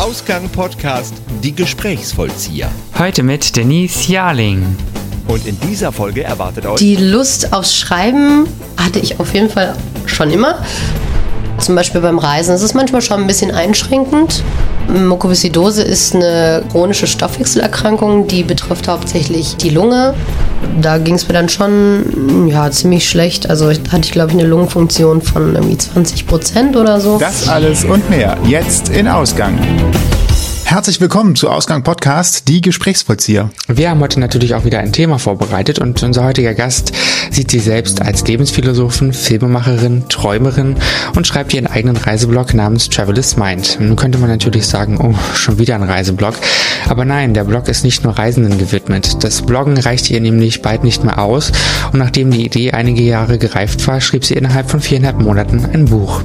Ausgang Podcast Die Gesprächsvollzieher. Heute mit Denise Jarling. Und in dieser Folge erwartet euch Die Lust aufs Schreiben hatte ich auf jeden Fall schon immer. Zum Beispiel beim Reisen. Es ist manchmal schon ein bisschen einschränkend. Mukoviszidose ist eine chronische Stoffwechselerkrankung, die betrifft hauptsächlich die Lunge. Da ging es mir dann schon ja, ziemlich schlecht. Also hatte ich, glaube ich, eine Lungenfunktion von irgendwie 20 Prozent oder so. Das alles und mehr jetzt in Ausgang. Herzlich willkommen zu Ausgang Podcast, die Gesprächsvollzieher. Wir haben heute natürlich auch wieder ein Thema vorbereitet und unser heutiger Gast sieht sich selbst als Lebensphilosophin, Filmemacherin, Träumerin und schreibt ihren eigenen Reiseblog namens Travelist Mind. Nun könnte man natürlich sagen, oh, schon wieder ein Reiseblog. Aber nein, der Blog ist nicht nur Reisenden gewidmet. Das Bloggen reichte ihr nämlich bald nicht mehr aus und nachdem die Idee einige Jahre gereift war, schrieb sie innerhalb von viereinhalb Monaten ein Buch.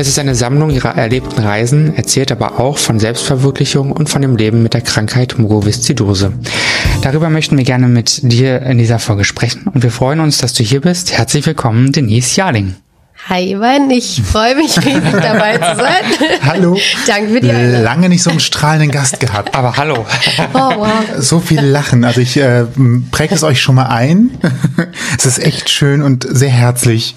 Es ist eine Sammlung ihrer erlebten Reisen, erzählt aber auch von Selbstverwirklichung und von dem Leben mit der Krankheit Mukoviszidose. Darüber möchten wir gerne mit dir in dieser Folge sprechen und wir freuen uns, dass du hier bist. Herzlich willkommen, Denise Jarling. Hi Ivan, ich freue mich riesig dabei zu sein. Hallo. Danke für die Einladung. Lange nicht so einen strahlenden Gast gehabt. Aber hallo. Oh, wow. So viel Lachen. Also ich äh, präge es euch schon mal ein. es ist echt schön und sehr herzlich.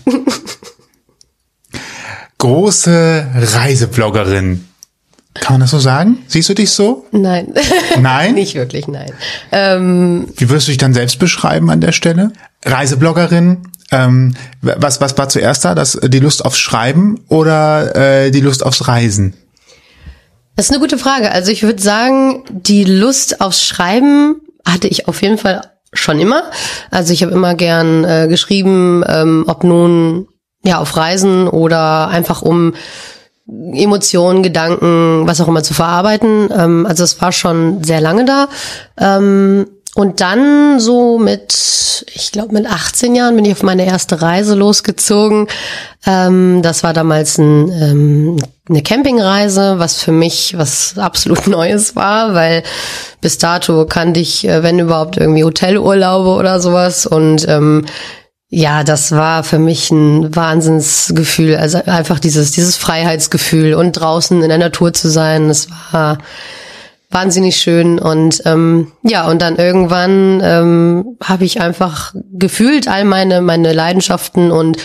Große Reisebloggerin. Kann man das so sagen? Siehst du dich so? Nein. Nein? Nicht wirklich, nein. Ähm, Wie würdest du dich dann selbst beschreiben an der Stelle? Reisebloggerin. Ähm, was, was war zuerst da? Das, die Lust aufs Schreiben oder äh, die Lust aufs Reisen? Das ist eine gute Frage. Also ich würde sagen, die Lust aufs Schreiben hatte ich auf jeden Fall schon immer. Also ich habe immer gern äh, geschrieben, ähm, ob nun ja auf Reisen oder einfach um Emotionen, Gedanken, was auch immer zu verarbeiten. Ähm, also es war schon sehr lange da. Ähm, und dann so mit, ich glaube mit 18 Jahren bin ich auf meine erste Reise losgezogen. Ähm, das war damals ein, ähm, eine Campingreise, was für mich was absolut Neues war, weil bis dato kannte ich, äh, wenn überhaupt, irgendwie Hotelurlaube oder sowas. Und ähm, ja, das war für mich ein Wahnsinnsgefühl. Also einfach dieses, dieses Freiheitsgefühl und draußen in der Natur zu sein. Das war wahnsinnig schön und ähm, ja und dann irgendwann ähm, habe ich einfach gefühlt all meine meine Leidenschaften und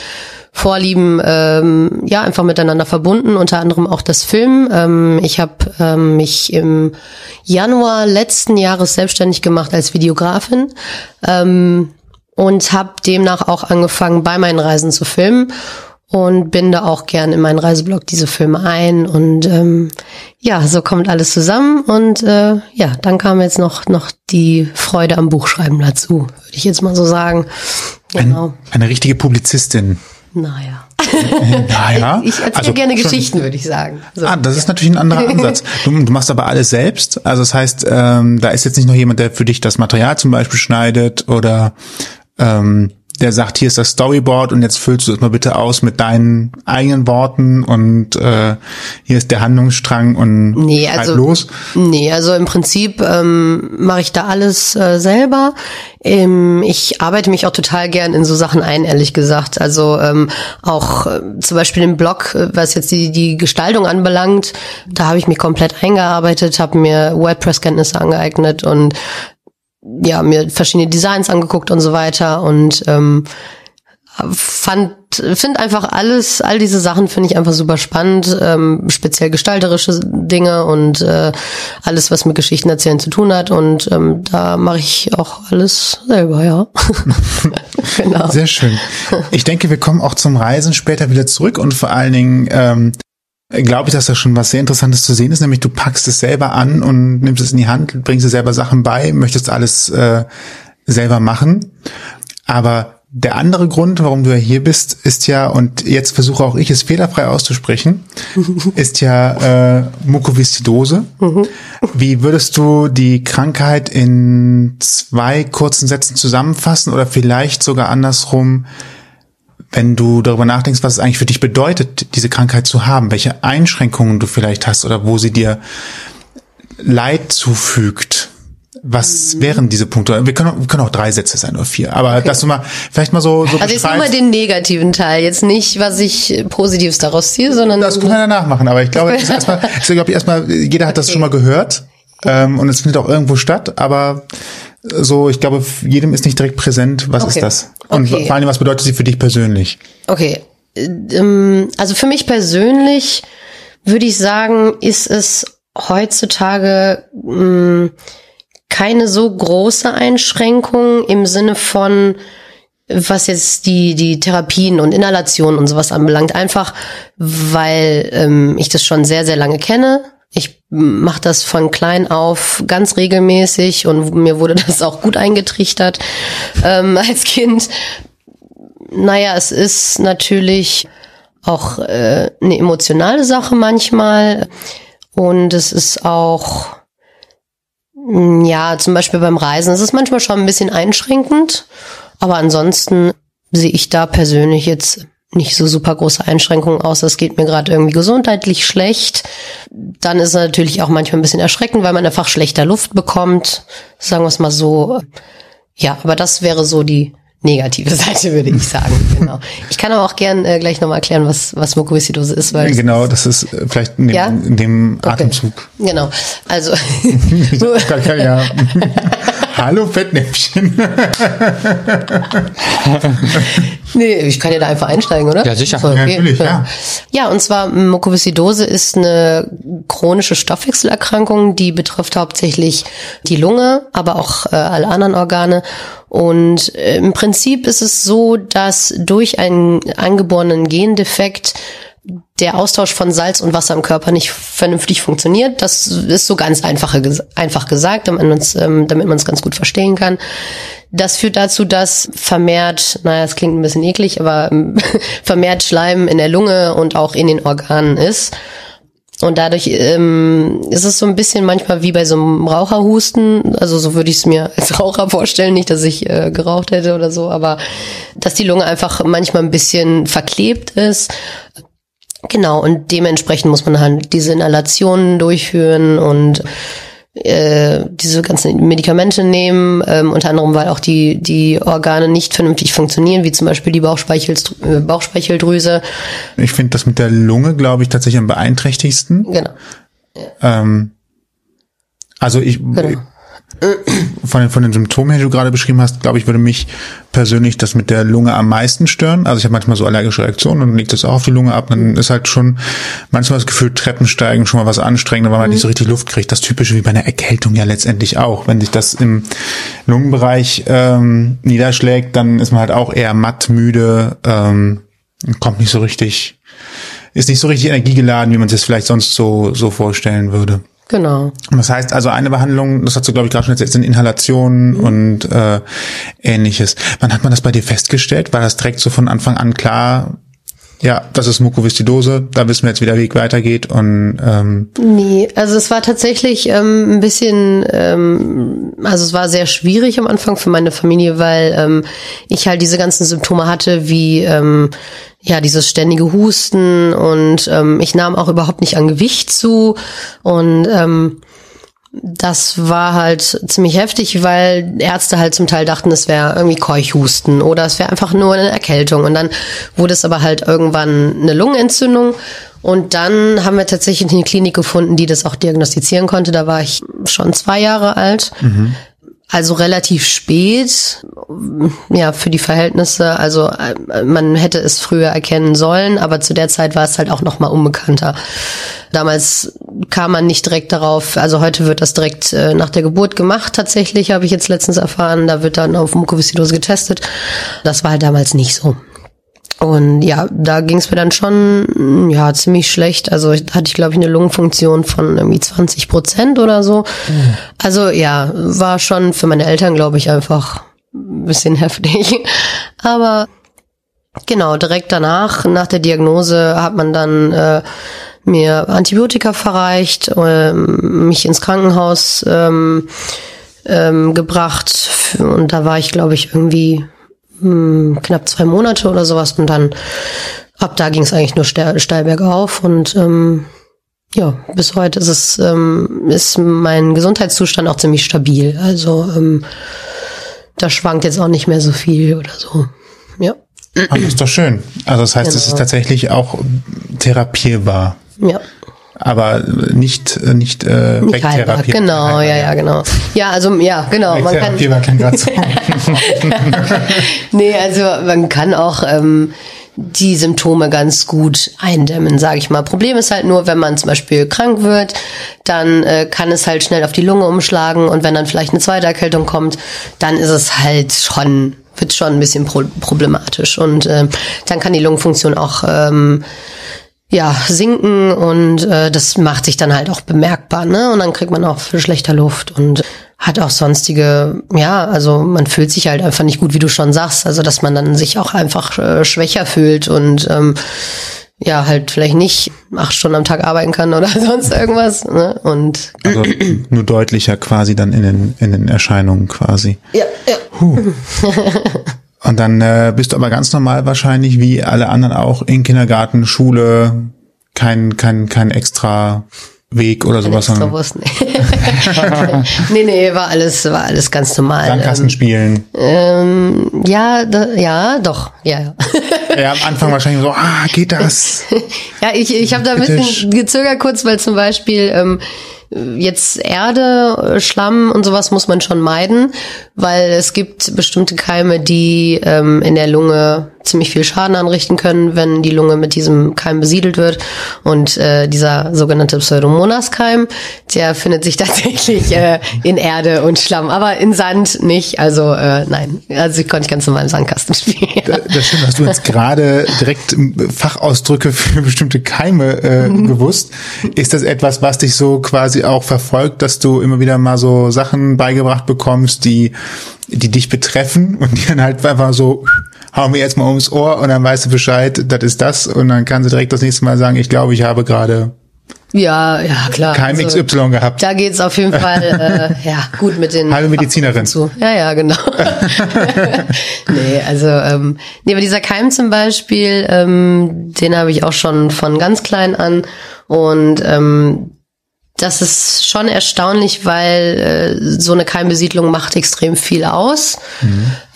Vorlieben ähm, ja einfach miteinander verbunden unter anderem auch das Film ähm, ich habe ähm, mich im Januar letzten Jahres selbstständig gemacht als Videografin ähm, und habe demnach auch angefangen bei meinen Reisen zu filmen und binde auch gern in meinen Reiseblog diese Filme ein und ähm, ja, so kommt alles zusammen und äh, ja, dann kam jetzt noch noch die Freude am Buchschreiben dazu, würde ich jetzt mal so sagen. Genau. Ein, eine richtige Publizistin. naja. Naja. Ich erzähle also gerne schon- Geschichten, würde ich sagen. So. Ah, das ist natürlich ein anderer Ansatz. Du, du machst aber alles selbst. Also das heißt, ähm, da ist jetzt nicht noch jemand, der für dich das Material zum Beispiel schneidet oder ähm, der sagt, hier ist das Storyboard und jetzt füllst du es mal bitte aus mit deinen eigenen Worten und äh, hier ist der Handlungsstrang und Nee, schreib also los. nee, also im Prinzip ähm, mache ich da alles äh, selber. Ähm, ich arbeite mich auch total gern in so Sachen ein, ehrlich gesagt. Also ähm, auch äh, zum Beispiel im Blog, äh, was jetzt die die Gestaltung anbelangt, da habe ich mich komplett eingearbeitet, habe mir WordPress-Kenntnisse angeeignet und ja mir verschiedene Designs angeguckt und so weiter und ähm, fand finde einfach alles all diese Sachen finde ich einfach super spannend ähm, speziell gestalterische Dinge und äh, alles was mit Geschichten erzählen zu tun hat und ähm, da mache ich auch alles selber ja genau Sehr schön. Ich denke, wir kommen auch zum Reisen später wieder zurück und vor allen Dingen ähm, glaube ich, dass da schon was sehr Interessantes zu sehen ist, nämlich du packst es selber an und nimmst es in die Hand, bringst dir selber Sachen bei, möchtest alles äh, selber machen. Aber der andere Grund, warum du ja hier bist, ist ja, und jetzt versuche auch ich es fehlerfrei auszusprechen, ist ja äh, Mukoviszidose. Wie würdest du die Krankheit in zwei kurzen Sätzen zusammenfassen oder vielleicht sogar andersrum, wenn du darüber nachdenkst, was es eigentlich für dich bedeutet, diese Krankheit zu haben, welche Einschränkungen du vielleicht hast oder wo sie dir Leid zufügt. Was wären diese Punkte? Wir können, wir können auch drei Sätze sein oder vier. Aber okay. dass du mal vielleicht mal so, so Also jetzt nur mal den negativen Teil, jetzt nicht, was ich Positives daraus ziehe, sondern. Das können wir danach machen, aber ich glaube, das ist erstmal, ich glaube erstmal, jeder hat okay. das schon mal gehört. Ähm, und es findet auch irgendwo statt, aber so, ich glaube, jedem ist nicht direkt präsent, was okay. ist das? Und okay. vor allem, was bedeutet sie für dich persönlich? Okay. Ähm, also für mich persönlich würde ich sagen, ist es heutzutage mh, mm, keine so große Einschränkung im Sinne von, was jetzt die, die Therapien und Inhalationen und sowas anbelangt. Einfach, weil ähm, ich das schon sehr, sehr lange kenne. Mache das von klein auf ganz regelmäßig und mir wurde das auch gut eingetrichtert ähm, als Kind. Naja, es ist natürlich auch äh, eine emotionale Sache manchmal. Und es ist auch, mm, ja, zum Beispiel beim Reisen, es ist manchmal schon ein bisschen einschränkend. Aber ansonsten sehe ich da persönlich jetzt nicht so super große Einschränkungen aus. Es geht mir gerade irgendwie gesundheitlich schlecht. Dann ist es natürlich auch manchmal ein bisschen erschreckend, weil man einfach schlechter Luft bekommt. Sagen wir es mal so. Ja, aber das wäre so die negative Seite, würde ich sagen. Genau. Ich kann aber auch gern äh, gleich nochmal erklären, was, was Mukoviszidose ist. Weil genau, das ist äh, vielleicht in dem, ja? in dem Atemzug. Okay. Genau, also. ja. Hallo Fettnäpfchen. nee, ich kann ja da einfach einsteigen, oder? Ja, sicher. So, okay. ja, natürlich, ja. Ja, und zwar Mukoviszidose ist eine chronische Stoffwechselerkrankung, die betrifft hauptsächlich die Lunge, aber auch äh, alle anderen Organe. Und äh, im Prinzip ist es so, dass durch einen angeborenen Gendefekt der Austausch von Salz und Wasser im Körper nicht vernünftig funktioniert. Das ist so ganz einfache, einfach gesagt, damit man es ähm, damit man es ganz gut verstehen kann. Das führt dazu, dass vermehrt, naja, es klingt ein bisschen eklig, aber ähm, vermehrt Schleim in der Lunge und auch in den Organen ist. Und dadurch ähm, ist es so ein bisschen manchmal wie bei so einem Raucherhusten. Also so würde ich es mir als Raucher vorstellen, nicht, dass ich äh, geraucht hätte oder so, aber dass die Lunge einfach manchmal ein bisschen verklebt ist. Genau, und dementsprechend muss man halt diese Inhalationen durchführen und äh, diese ganzen Medikamente nehmen, ähm, unter anderem, weil auch die, die Organe nicht vernünftig funktionieren, wie zum Beispiel die Bauchspeicheldrüse. Äh, Bauchspeicheldrüse. Ich finde das mit der Lunge, glaube ich, tatsächlich am beeinträchtigsten. Genau. Ähm, also ich, genau von den, von den Symptomen her, die du gerade beschrieben hast, glaube ich, würde mich persönlich das mit der Lunge am meisten stören. Also ich habe manchmal so allergische Reaktionen und dann liegt das auch auf die Lunge ab. Dann ist halt schon manchmal das Gefühl, Treppensteigen schon mal was anstrengender, weil man mhm. nicht so richtig Luft kriegt. Das typische wie bei einer Erkältung ja letztendlich auch. Wenn sich das im Lungenbereich ähm, niederschlägt, dann ist man halt auch eher matt, müde, ähm, kommt nicht so richtig, ist nicht so richtig energiegeladen, wie man sich das vielleicht sonst so, so vorstellen würde. Genau. Das heißt also eine Behandlung, das hast du glaube ich gerade schon erzählt, sind Inhalationen mhm. und äh, ähnliches. Wann hat man das bei dir festgestellt? War das direkt so von Anfang an klar? Ja, das ist Mukoviszidose, da wissen wir jetzt, wie der Weg weitergeht und ähm Nee, also es war tatsächlich ähm, ein bisschen, ähm, also es war sehr schwierig am Anfang für meine Familie, weil ähm, ich halt diese ganzen Symptome hatte, wie ähm, ja, dieses ständige Husten und ähm, ich nahm auch überhaupt nicht an Gewicht zu und ähm, das war halt ziemlich heftig, weil Ärzte halt zum Teil dachten, es wäre irgendwie Keuchhusten oder es wäre einfach nur eine Erkältung. Und dann wurde es aber halt irgendwann eine Lungenentzündung. Und dann haben wir tatsächlich eine Klinik gefunden, die das auch diagnostizieren konnte. Da war ich schon zwei Jahre alt. Mhm. Also relativ spät, ja, für die Verhältnisse. Also äh, man hätte es früher erkennen sollen, aber zu der Zeit war es halt auch noch mal unbekannter. Damals kam man nicht direkt darauf. Also heute wird das direkt äh, nach der Geburt gemacht. Tatsächlich habe ich jetzt letztens erfahren. Da wird dann auf Mukoviszidose getestet. Das war halt damals nicht so. Und ja, da ging es mir dann schon ja ziemlich schlecht. Also hatte ich glaube ich eine Lungenfunktion von irgendwie 20 Prozent oder so. Mhm. Also ja, war schon für meine Eltern glaube ich einfach ein bisschen heftig. Aber genau direkt danach, nach der Diagnose, hat man dann äh, mir Antibiotika verreicht, äh, mich ins Krankenhaus ähm, ähm, gebracht und da war ich glaube ich irgendwie hm, knapp zwei Monate oder sowas und dann ab da ging es eigentlich nur steil bergauf und ähm, ja, bis heute ist es ähm, ist mein Gesundheitszustand auch ziemlich stabil. Also ähm, da schwankt jetzt auch nicht mehr so viel oder so. Ja. Aber das ist doch schön. Also das heißt, es ist Genau. tatsächlich auch therapierbar. Ja. Aber nicht, nicht, äh, Nicht halber. wegtherapierbar. Genau, Halber, ja, ja, genau. Ja, also ja, genau. Man kann, grad so. nee, also man kann auch ähm, die Symptome ganz gut eindämmen, sage ich mal. Problem ist halt nur, wenn man zum Beispiel krank wird, dann äh, kann es halt schnell auf die Lunge umschlagen und wenn dann vielleicht eine zweite Erkältung kommt, dann ist es halt schon wird schon ein bisschen pro problematisch und äh, dann kann die Lungenfunktion auch ähm, ja, sinken und äh, das macht sich dann halt auch bemerkbar, ne? Und dann kriegt man auch viel schlechter Luft und hat auch sonstige, ja, also man fühlt sich halt einfach nicht gut, wie du schon sagst, also dass man dann sich auch einfach äh, schwächer fühlt und ähm, ja, halt vielleicht nicht acht Stunden am Tag arbeiten kann oder sonst irgendwas, ne? Und Also nur deutlicher quasi dann in den, in den Erscheinungen quasi. ja, ja. Und dann äh, bist du aber ganz normal wahrscheinlich, wie alle anderen auch, in Kindergarten, Schule, kein, kein, kein extra Weg oder sowas, Extra Wurst, nee. nee, nee, war alles, war alles ganz normal. Sandkasten spielen. Ähm, ja, da, ja, doch, ja, ja. Ja, am Anfang wahrscheinlich so, ah, geht das? Ja, ich, ich habe da ein bisschen gezögert kurz, weil zum Beispiel ähm, jetzt Erde, Schlamm und sowas muss man schon meiden, weil es gibt bestimmte Keime, die ähm, in der Lunge ziemlich viel Schaden anrichten können, wenn die Lunge mit diesem Keim besiedelt wird. Und äh, dieser sogenannte Pseudomonas-Keim, der findet sich tatsächlich äh, in Erde und Schlamm, aber in Sand nicht. Also äh, nein, also ich konnte ganz normal im Sandkasten spielen. Das schön, dass du jetzt gerade direkt Fachausdrücke für bestimmte Keime äh, gewusst. Ist das etwas, was dich so quasi auch verfolgt, dass du immer wieder mal so Sachen beigebracht bekommst, die, die dich betreffen und die dann halt einfach so hau mir jetzt mal ums Ohr und dann weißt du Bescheid, das ist das und dann kannst du direkt das nächste Mal sagen, ich glaube, ich habe gerade Ja, ja, klar. Keim Also- XY gehabt. Da geht's auf jeden Fall äh, ja gut mit den Halbe Medizinerin. zu. Ja, ja, genau. nee, also ähm, nee, aber dieser Keim zum Beispiel, ähm, den habe ich auch schon von ganz klein an und ähm, das ist schon erstaunlich, weil äh, so eine Keimbesiedlung macht extrem viel aus.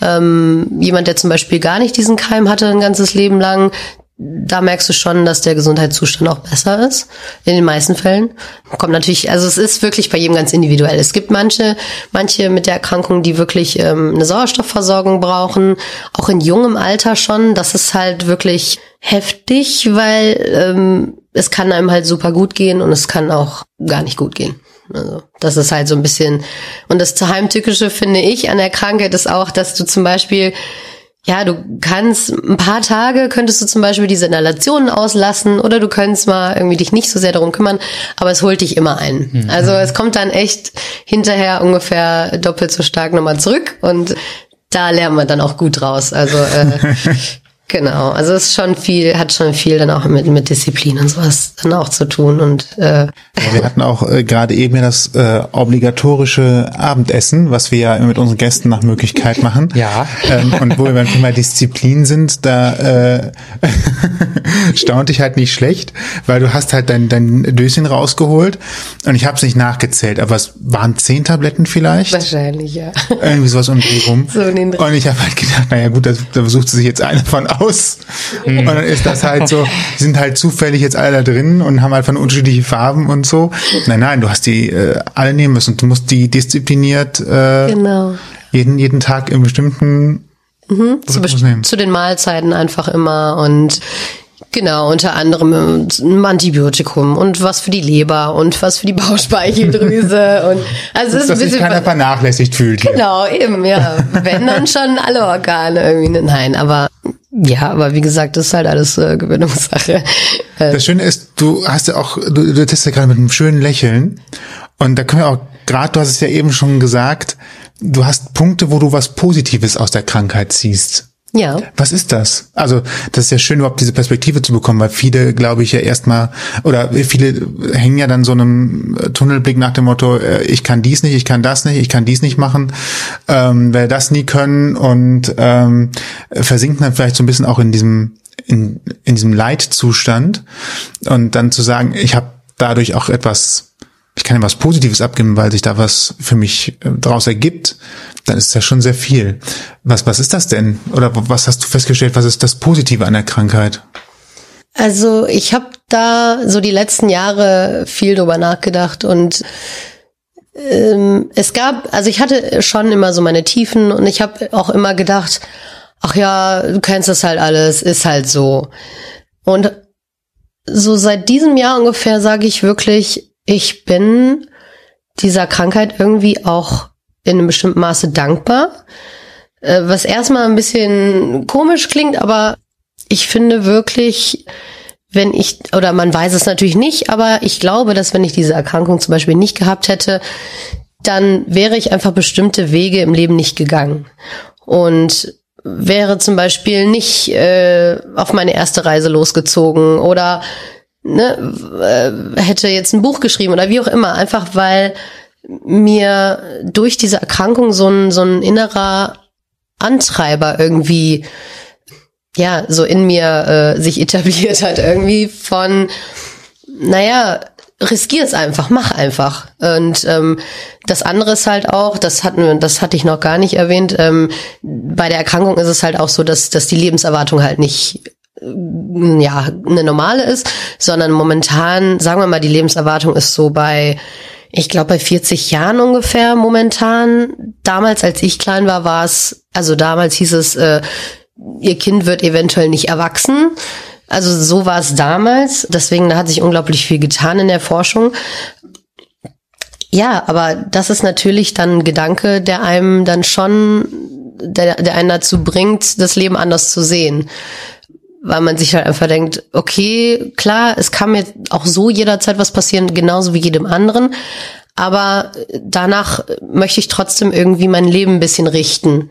Ähm, jemand, der zum Beispiel gar nicht diesen Keim hatte ein ganzes Leben lang, da merkst du schon, dass der Gesundheitszustand auch besser ist. In den meisten Fällen. Kommt natürlich, also es ist wirklich bei jedem ganz individuell. Es gibt manche, manche mit der Erkrankung, die wirklich ähm, eine Sauerstoffversorgung brauchen, auch in jungem Alter schon. Das ist halt wirklich heftig, weil ähm, es kann einem halt super gut gehen und es kann auch gar nicht gut gehen. Also das ist halt so ein bisschen. Und das Heimtückische finde ich an der Krankheit ist auch, dass du zum Beispiel ja, du kannst ein paar Tage könntest du zum Beispiel diese Inhalationen auslassen oder du könntest mal irgendwie dich nicht so sehr darum kümmern, aber es holt dich immer ein. Also es kommt dann echt hinterher ungefähr doppelt so stark nochmal zurück und da lernt man dann auch gut raus. Also äh, genau, also es ist schon viel, hat schon viel dann auch mit mit Disziplin und sowas dann auch zu tun und äh, Ja, wir hatten auch äh, gerade eben ja das äh, obligatorische Abendessen, was wir ja immer mit unseren Gästen nach Möglichkeit machen. Ja. Ähm, und wo wir beim Thema Disziplin sind, da äh, staunt dich halt nicht schlecht, weil du hast halt dein, dein Döschen rausgeholt und ich habe es nicht nachgezählt, aber es waren zehn Tabletten vielleicht. wahrscheinlich ja. Irgendwie sowas um die rum. So in den und ich habe halt gedacht, naja gut, da, da sucht sie sich jetzt eine von aus. Und dann ist das halt so, die sind halt zufällig jetzt alle da drin und haben einfach unterschiedliche Farben und so. Nein, nein, du hast die äh, alle nehmen müssen. Du musst die diszipliniert äh, Genau. jeden, jeden Tag im bestimmten zu, nehmen. best- zu den Mahlzeiten einfach immer und genau, unter anderem äh, ein Antibiotikum und was für die Leber und was für die Bauchspeicheldrüse und also es ist Dass ein sich bisschen keiner ver- vernachlässigt fühlt. hier. Genau, eben, ja. Wenn dann schon alle Organe irgendwie. Nein, aber ja, aber wie gesagt, das ist halt alles äh, Gewöhnungssache. Äh, Das Schöne ist, du hast ja auch, du, du testest ja gerade mit einem schönen Lächeln. Und da können wir auch, gerade, du hast es ja eben schon gesagt, du hast Punkte, wo du was Positives aus der Krankheit ziehst. Ja. Was ist das? Also, das ist ja schön, überhaupt diese Perspektive zu bekommen, weil viele, glaube ich, ja erstmal, oder viele hängen ja dann so einem Tunnelblick nach dem Motto, äh, ich kann dies nicht, ich kann das nicht, ich kann dies nicht machen, ähm, werde das nie können und ähm, versinken dann vielleicht so ein bisschen auch in diesem, in, in diesem Leitzustand und dann zu sagen, ich habe dadurch auch etwas, ich kann ja was Positives abgeben, weil sich da was für mich äh, daraus ergibt, dann ist das schon sehr viel. Was, was ist das denn? Oder was hast du festgestellt, was ist das Positive an der Krankheit? Also ich habe da so die letzten Jahre viel drüber nachgedacht und ähm, es gab, also ich hatte schon immer so meine Tiefen und ich habe auch immer gedacht, ach ja, du kennst das halt alles, ist halt so. Und so seit diesem Jahr ungefähr sage ich wirklich, ich bin dieser Krankheit irgendwie auch in einem bestimmten Maße dankbar. Äh, was erstmal ein bisschen komisch klingt, aber ich finde wirklich, wenn ich, oder man weiß es natürlich nicht, aber ich glaube, dass wenn ich diese Erkrankung zum Beispiel nicht gehabt hätte, dann wäre ich einfach bestimmte Wege im Leben nicht gegangen. Und wäre zum Beispiel nicht äh, auf meine erste Reise losgezogen oder ne, äh, hätte jetzt ein Buch geschrieben oder wie auch immer, einfach weil mir durch diese Erkrankung so ein, so ein innerer Antreiber irgendwie ja so in mir äh, sich etabliert hat irgendwie von naja riskier es einfach, mach einfach. Und ähm, das andere ist halt auch, das hatten das hatte ich noch gar nicht erwähnt. Ähm, bei der Erkrankung ist es halt auch so, dass dass die Lebenserwartung halt nicht ja eine normale ist, sondern momentan, sagen wir mal, die Lebenserwartung ist so bei ich glaube bei 40 Jahren ungefähr momentan. Damals, als ich klein war, war es, also damals hieß es, äh, ihr Kind wird eventuell nicht erwachsen. Also so war es damals. Deswegen da hat sich unglaublich viel getan in der Forschung. Ja, aber das ist natürlich dann ein Gedanke, der einem dann schon, der, der einen dazu bringt, das Leben anders zu sehen. Weil man sich halt einfach denkt, okay, klar, es kann mir auch so jederzeit was passieren, genauso wie jedem anderen. Aber danach möchte ich trotzdem irgendwie mein Leben ein bisschen richten.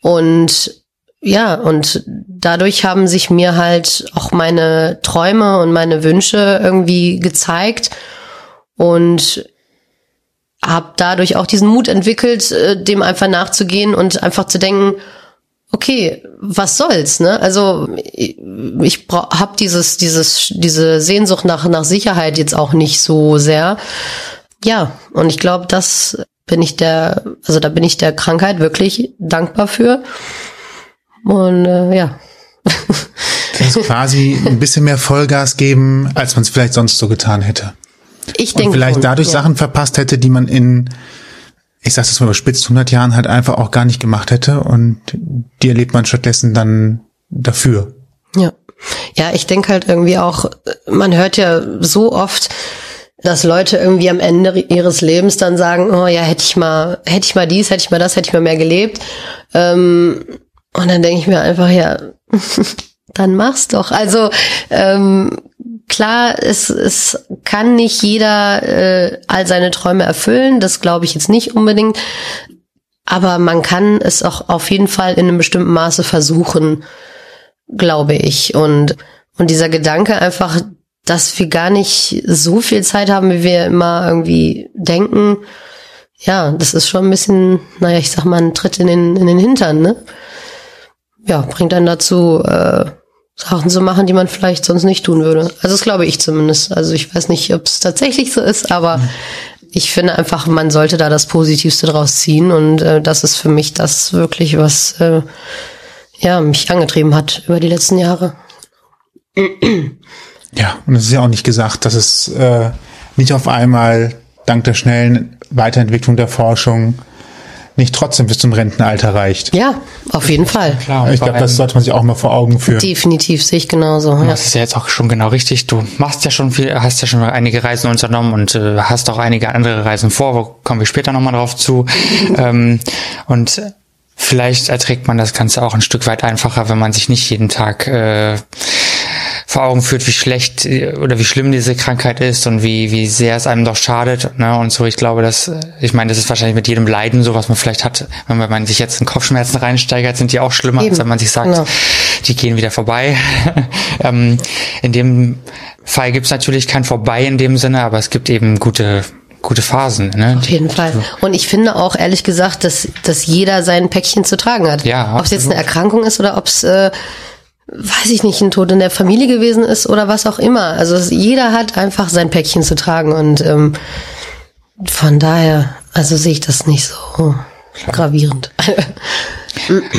Und ja, und dadurch haben sich mir halt auch meine Träume und meine Wünsche irgendwie gezeigt und habe dadurch auch diesen Mut entwickelt, äh, dem einfach nachzugehen und einfach zu denken, okay, was soll's, ne? Also ich, habe dieses dieses diese Sehnsucht nach nach Sicherheit jetzt auch nicht so sehr. Ja, und ich glaube, das bin ich der also da bin ich der Krankheit wirklich dankbar für. Und äh, ja. Das quasi ein bisschen mehr Vollgas geben, als man es vielleicht sonst so getan hätte. Ich denke. Und vielleicht dadurch ja. Sachen verpasst hätte, die man in, ich sag das mal überspitzt, 100 Jahren halt einfach auch gar nicht gemacht hätte. Und die erlebt man stattdessen dann dafür. Ja. Ja, ich denke halt irgendwie auch, man hört ja so oft, dass Leute irgendwie am Ende ihres Lebens dann sagen, oh ja, hätte ich mal, hätte ich mal dies, hätte ich mal das, hätte ich mal mehr gelebt. Ähm, und dann denke ich mir einfach, ja, dann mach's doch. Also ähm, klar, es, es kann nicht jeder äh, all seine Träume erfüllen, das glaube ich jetzt nicht unbedingt. Aber man kann es auch auf jeden Fall in einem bestimmten Maße versuchen, glaube ich. Und, und dieser Gedanke einfach, dass wir gar nicht so viel Zeit haben, wie wir immer irgendwie denken, ja, das ist schon ein bisschen, naja, ich sag mal, ein Tritt in den, in den Hintern, ne? ja, bringt einen dazu, äh, Sachen zu machen, die man vielleicht sonst nicht tun würde. Also das glaube ich zumindest. Also ich weiß nicht, ob es tatsächlich so ist, aber mhm. ich finde einfach, man sollte da das Positivste draus ziehen und äh, das ist für mich das wirklich, was äh, ja mich angetrieben hat über die letzten Jahre. Ja, und es ist ja auch nicht gesagt, dass es äh, nicht auf einmal dank der schnellen Weiterentwicklung der Forschung nicht trotzdem bis zum Rentenalter reicht. Ja, auf jeden Fall. Klar, ich glaube, das sollte man sich auch mal vor Augen führen. Definitiv sehe ich genauso. Ja. Das ist ja jetzt auch schon genau richtig. Du machst ja schon viel, hast ja schon einige Reisen unternommen und äh, hast auch einige andere Reisen vor, wo kommen wir später nochmal drauf zu. ähm, und vielleicht erträgt man das Ganze auch ein Stück weit einfacher, wenn man sich nicht jeden Tag äh, vor Augen führt, wie schlecht oder wie schlimm diese Krankheit ist und wie, wie sehr es einem doch schadet. Ne? Und so, ich glaube, dass, ich meine, das ist wahrscheinlich mit jedem Leiden so, was man vielleicht hat, wenn man sich jetzt in Kopfschmerzen reinsteigert, sind die auch schlimmer, Eben. als wenn man sich sagt, genau. die gehen wieder vorbei. ähm, in dem Fall gibt es natürlich kein Vorbei in dem Sinne, aber es gibt eben gute gute Phasen. Ne? Auf jeden Fall. Und ich finde auch ehrlich gesagt, dass, dass jeder sein Päckchen zu tragen hat. Ja, ob es jetzt eine Erkrankung ist oder ob es äh, weiß ich nicht, ein Tod in der Familie gewesen ist oder was auch immer. Also jeder hat einfach sein Päckchen zu tragen und ähm, von daher, also sehe ich das nicht so gravierend.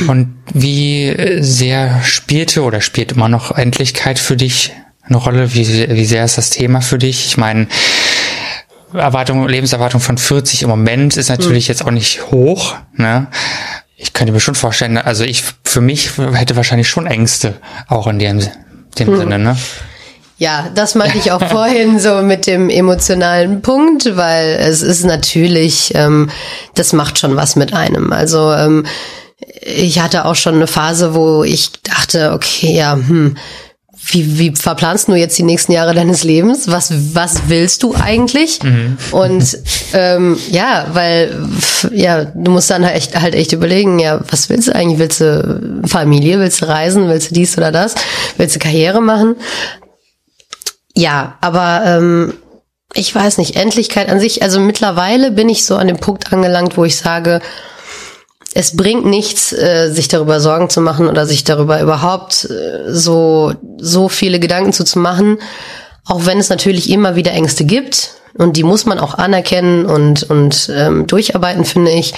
Und wie sehr spielte oder spielt immer noch Endlichkeit für dich eine Rolle? Wie, wie sehr ist das Thema für dich? Ich meine, Erwartung, Lebenserwartung von 40 im Moment ist natürlich mhm. jetzt auch nicht hoch. Ne? Ich könnte mir schon vorstellen, also ich für mich hätte wahrscheinlich schon Ängste, auch in dem, dem mhm. Sinne. Ne? Ja, das meinte ich auch vorhin so mit dem emotionalen Punkt, weil es ist natürlich, ähm, das macht schon was mit einem. Also ähm, ich hatte auch schon eine Phase, wo ich dachte, okay, ja, hm, wie, wie verplanst du jetzt die nächsten Jahre deines Lebens? Was, was willst du eigentlich? Mhm. Und ähm, ja, weil ja, du musst dann halt echt, halt echt überlegen, ja, was willst du eigentlich? Willst du Familie? Willst du reisen? Willst du dies oder das? Willst du Karriere machen? Ja, aber ähm, ich weiß nicht, Endlichkeit an sich, also mittlerweile bin ich so an dem Punkt angelangt, wo ich sage, es bringt nichts, äh, sich darüber Sorgen zu machen oder sich darüber überhaupt äh, so, so viele Gedanken zu, zu machen. Auch wenn es natürlich immer wieder Ängste gibt. Und die muss man auch anerkennen und, und ähm, durcharbeiten, finde ich.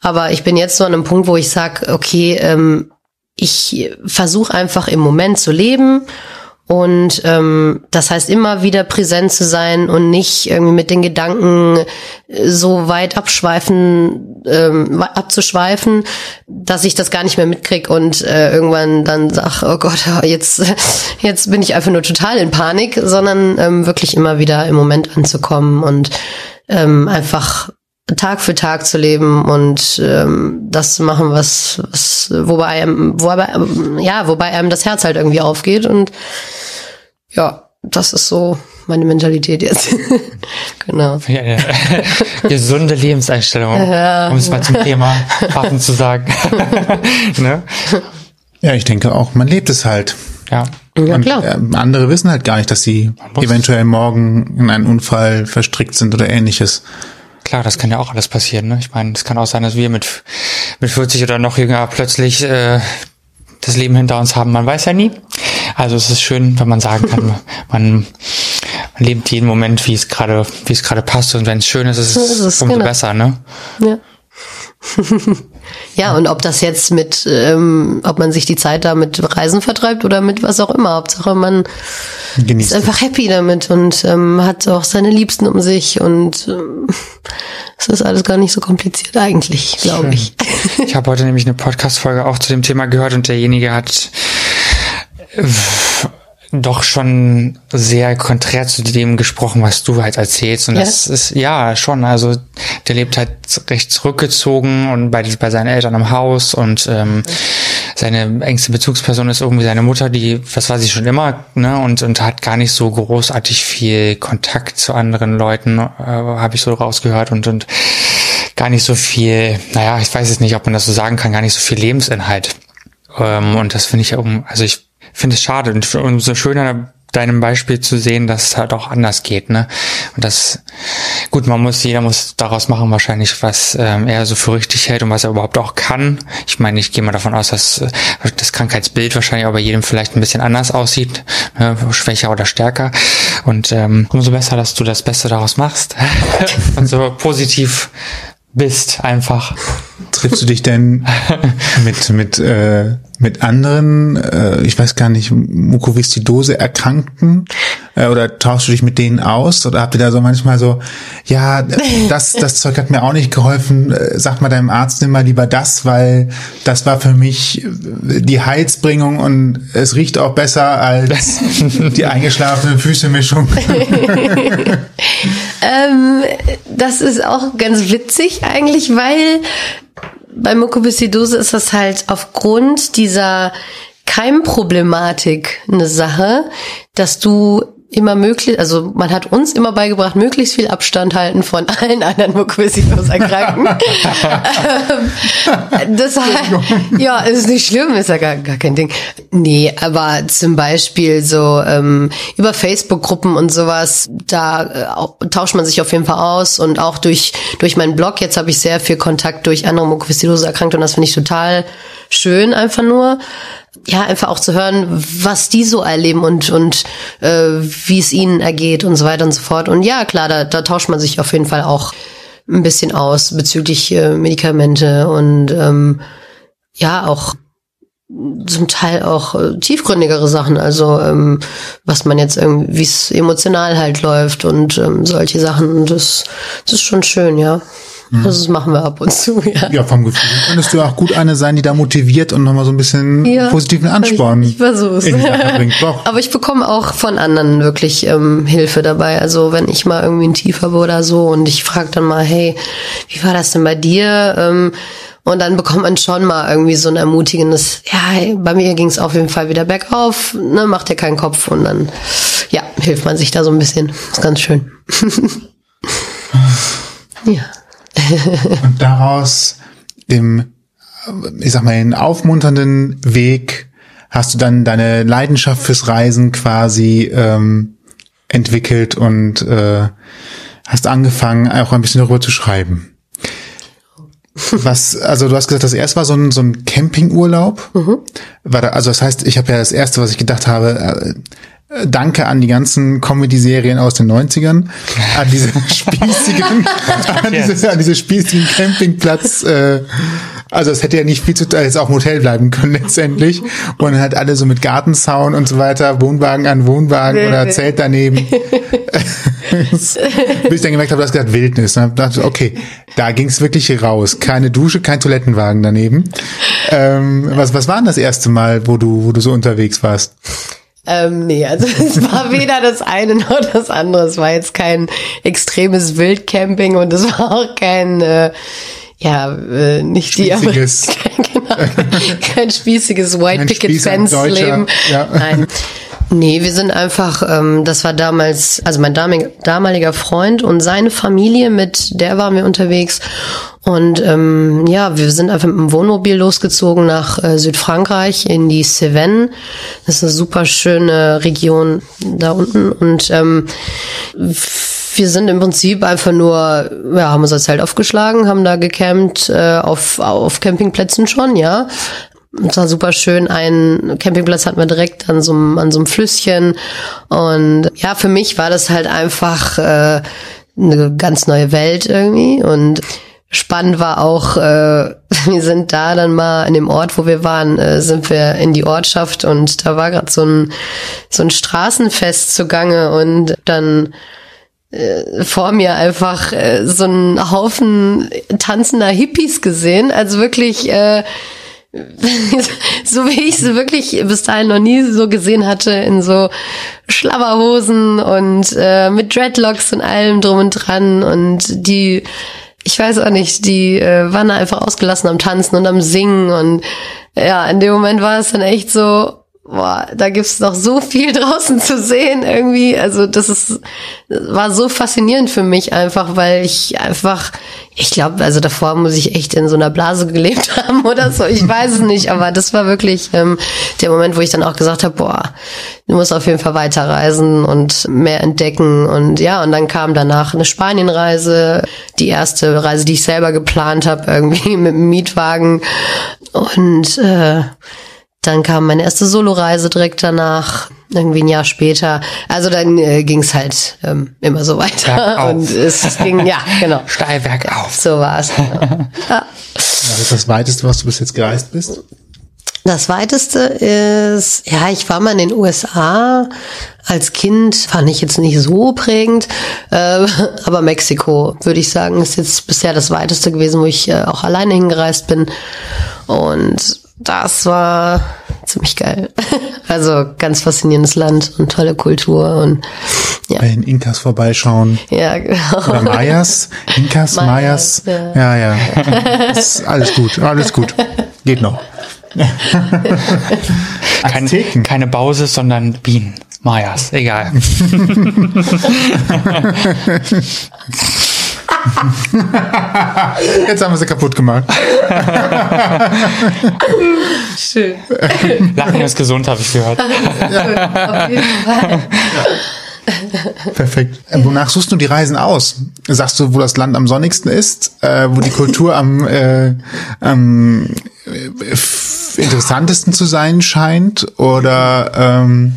Aber ich bin jetzt so an einem Punkt, wo ich sage, okay, ähm, ich versuche einfach im Moment zu leben und ähm, das heißt immer wieder präsent zu sein und nicht irgendwie mit den Gedanken äh, so weit abschweifen, ähm, abzuschweifen, dass ich das gar nicht mehr mitkrieg und äh, irgendwann dann sag, oh Gott, jetzt, jetzt bin ich einfach nur total in Panik, sondern ähm, wirklich immer wieder im Moment anzukommen und ähm, einfach Tag für Tag zu leben und ähm, das zu machen, was, was wobei einem, wobei, ja, wobei einem das Herz halt irgendwie aufgeht und ja, das ist so meine Mentalität jetzt. genau. Ja, ja. Gesunde Lebenseinstellung, ja, um es mal zum Thema Waffen zu sagen. ne? Ja, ich denke auch, man lebt es halt. Ja. Ja, klar. Und, äh, andere wissen halt gar nicht, dass sie eventuell morgen in einen Unfall verstrickt sind oder ähnliches. Klar, das kann ja auch alles passieren. Ne? Ich meine, es kann auch sein, dass wir mit, mit 40 oder noch jünger plötzlich äh, das Leben hinter uns haben. Man weiß ja nie. Also es ist schön, wenn man sagen kann, man, man lebt jeden Moment, wie es gerade, wie es gerade passt. Und wenn es schön ist, ist es, ist es umso genau. besser, ne? Ja. ja, und ob das jetzt mit, ähm, ob man sich die Zeit da mit Reisen vertreibt oder mit was auch immer. Hauptsache man Genießt ist einfach happy damit und ähm, hat auch seine Liebsten um sich und ähm, es ist alles gar nicht so kompliziert eigentlich, glaube ich. Ich habe heute nämlich eine Podcast-Folge auch zu dem Thema gehört und derjenige hat doch schon sehr konträr zu dem gesprochen, was du halt erzählst. Und ja. das ist, ja, schon. Also, der lebt halt recht zurückgezogen und bei, bei seinen Eltern im Haus und ähm, seine engste Bezugsperson ist irgendwie seine Mutter, die, das war sie schon immer, ne, und, und hat gar nicht so großartig viel Kontakt zu anderen Leuten, äh, habe ich so rausgehört und, und gar nicht so viel, naja, ich weiß jetzt nicht, ob man das so sagen kann, gar nicht so viel Lebensinhalt. Ähm, und das finde ich, also ich finde es schade und umso schöner deinem Beispiel zu sehen, dass es halt auch anders geht, ne? Und das, gut, man muss, jeder muss daraus machen wahrscheinlich, was ähm, er so für richtig hält und was er überhaupt auch kann. Ich meine, ich gehe mal davon aus, dass äh, das Krankheitsbild wahrscheinlich auch bei jedem vielleicht ein bisschen anders aussieht, ne? schwächer oder stärker. Und ähm, umso besser, dass du das Beste daraus machst und so positiv bist einfach. Triffst du dich denn mit mit äh, mit anderen, äh, ich weiß gar nicht, Mukoviszidose Erkrankten äh, oder tauschst du dich mit denen aus oder habt ihr da so manchmal so, ja, das das Zeug hat mir auch nicht geholfen, äh, sag mal deinem Arzt nimm mal lieber das, weil das war für mich die Heizbringung und es riecht auch besser als die eingeschlafene Füßemischung. ähm, das ist auch ganz witzig eigentlich, weil bei Mukoviszidose ist das halt aufgrund dieser Keimproblematik eine Sache, dass du immer möglich, also man hat uns immer beigebracht, möglichst viel Abstand halten von allen anderen Mukoviszidose-Erkrankten. Ähm, das ja, ist nicht schlimm, ist ja gar, gar kein Ding. Nee, aber zum Beispiel so ähm, über Facebook-Gruppen und sowas, da äh, tauscht man sich auf jeden Fall aus und auch durch durch meinen Blog, jetzt habe ich sehr viel Kontakt durch andere Mukoviszidose-Erkrankte und das finde ich total schön einfach nur ja, einfach auch zu hören, was die so erleben und, und äh, wie es ihnen ergeht und so weiter und so fort. Und ja, klar, da, da tauscht man sich auf jeden Fall auch ein bisschen aus bezüglich äh, Medikamente und ähm, ja, auch zum Teil auch äh, tiefgründigere Sachen, also ähm, was man jetzt irgendwie, wie es emotional halt läuft und ähm, solche Sachen. Das, das ist schon schön, ja. Mhm. Das machen wir ab und zu, ja. Ja, vom Gefühl könntest du auch gut eine sein, die da motiviert und nochmal so ein bisschen ja, positiven Ansporn ich, ich versuch's. Aber ich bekomme auch von anderen wirklich ähm, Hilfe dabei. Also wenn ich mal irgendwie ein Tief habe oder so und ich frage dann mal, hey, wie war das denn bei dir? Ähm, und dann bekommt man schon mal irgendwie so ein ermutigendes, ja, hey, bei mir ging es auf jeden Fall wieder bergauf, ne, macht dir keinen Kopf und dann, ja, hilft man sich da so ein bisschen. ist ganz schön. ja. und daraus im, ich sag mal, den aufmunternden Weg hast du dann deine Leidenschaft fürs Reisen quasi ähm, entwickelt und äh, hast angefangen, auch ein bisschen darüber zu schreiben. Was, also du hast gesagt, das erste war so ein, so ein Campingurlaub. Mhm. War da, also das heißt, ich habe ja das erste, was ich gedacht habe, äh, danke an die ganzen Comedy-Serien aus den 90ern, an diese spießigen, an diese, an diese spießigen Campingplatz, äh, also es hätte ja nicht viel zu tun, jetzt auch im Hotel bleiben können letztendlich. Und halt alle so mit Gartenzaun und so weiter, Wohnwagen an Wohnwagen nee, oder. Zelt daneben. Bis ich dann gemerkt habe, du hast gesagt Wildnis. Dann dachte okay, da ging es wirklich raus. Keine Dusche, kein Toilettenwagen daneben. Ähm, was, was war denn das erste Mal, wo du, wo du so unterwegs warst? Ähm, nee, also es war weder das eine noch das andere. Es war jetzt kein extremes Wildcamping und es war auch kein, äh, ja, äh, nicht die, aber, genau, kein spießiges White Picket Fence Leben. Ja. Nein. Nee, wir sind einfach, ähm, das war damals, also mein damaliger Freund und seine Familie, mit der waren wir unterwegs. Und ähm, ja, wir sind einfach mit dem Wohnmobil losgezogen nach äh, Südfrankreich in die Cevennes. Das ist eine super schöne Region da unten. Und ähm, wir sind im Prinzip einfach nur, ja, haben unser Zelt aufgeschlagen, haben da gecampt äh, auf, auf Campingplätzen schon, ja. Es war super schön. Ein Campingplatz hatten wir direkt an so, einem, an so einem Flüsschen. Und ja, für mich war das halt einfach äh, eine ganz neue Welt irgendwie. Und spannend war auch, äh, wir sind da dann mal an dem Ort, wo wir waren, äh, sind wir in die Ortschaft und da war gerade so ein, so ein Straßenfest zugange und dann vor mir einfach äh, so ein Haufen tanzender Hippies gesehen. Also wirklich äh, so wie ich sie wirklich bis dahin noch nie so gesehen hatte, in so Schlabberhosen und äh, mit Dreadlocks und allem drum und dran und die, ich weiß auch nicht, die äh, waren da einfach ausgelassen am Tanzen und am Singen und ja, in dem Moment war es dann echt so, boah, da gibt's noch so viel draußen zu sehen irgendwie. Also das ist war so faszinierend für mich einfach, weil ich einfach, ich glaube, also davor muss ich echt in so einer Blase gelebt haben oder so. Ich weiß es nicht, aber das war wirklich ähm, der Moment, wo ich dann auch gesagt habe, boah, du musst auf jeden Fall weiterreisen und mehr entdecken und ja, und dann kam danach eine Spanienreise, die erste Reise, die ich selber geplant habe, irgendwie mit dem Mietwagen und äh, dann kam meine erste Soloreise direkt danach, irgendwie ein Jahr später. Also dann äh, ging es halt ähm, immer so weiter. Bergauf. Und es ging, ja, genau. Steil bergauf. So war es. Genau. Ja. Was ist das Weiteste, was du bis jetzt gereist bist? Das weiteste ist, ja, ich war mal in den USA. Als Kind fand ich jetzt nicht so prägend, äh, aber Mexiko, würde ich sagen, ist jetzt bisher das weiteste gewesen, wo ich äh, auch alleine hingereist bin. Und das war ziemlich geil. Also ganz faszinierendes Land und tolle Kultur und ja. Bei den Inkas vorbeischauen. Ja, genau. Oder Mayas, Inkas, Mayas. Mayas. Ja, ja. ja. Ist alles gut, alles gut. Geht noch. keine, keine Bauses, sondern Bienen. Mayas, egal. Jetzt haben wir sie kaputt gemacht. Schön. Lachen ist gesund, habe ich gehört. Ja. Auf jeden Fall. Perfekt. Äh, wonach suchst du die Reisen aus? Sagst du, wo das Land am sonnigsten ist, äh, wo die Kultur am, äh, am interessantesten zu sein scheint? Oder ähm,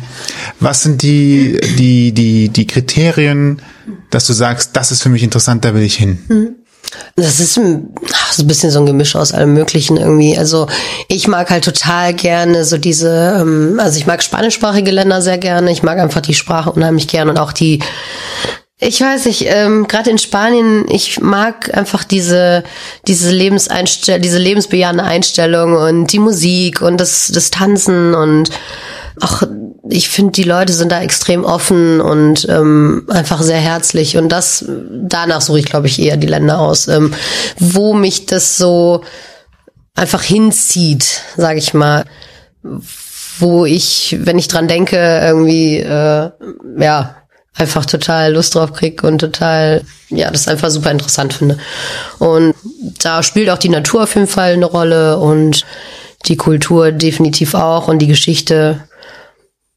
was sind die, die, die, die Kriterien, dass du sagst, das ist für mich interessant, da will ich hin? Mhm. Das ist ein, so ein bisschen so ein Gemisch aus allem Möglichen irgendwie. Also ich mag halt total gerne so diese, ähm, also ich mag spanischsprachige Länder sehr gerne. Ich mag einfach die Sprache unheimlich gerne und auch die, ich weiß nicht, ähm, gerade in Spanien, ich mag einfach diese, diese Lebenseinstellung, diese lebensbejahende Einstellung und die Musik und das, das Tanzen und auch ich finde, die Leute sind da extrem offen und ähm, einfach sehr herzlich. Und das, danach suche ich, glaube ich, eher die Länder aus, ähm, wo mich das so einfach hinzieht, sage ich mal. Wo ich, wenn ich dran denke, irgendwie, äh, ja, einfach total Lust drauf krieg und total, ja, das einfach super interessant finde. Und da spielt auch die Natur auf jeden Fall eine Rolle und die Kultur definitiv auch und die Geschichte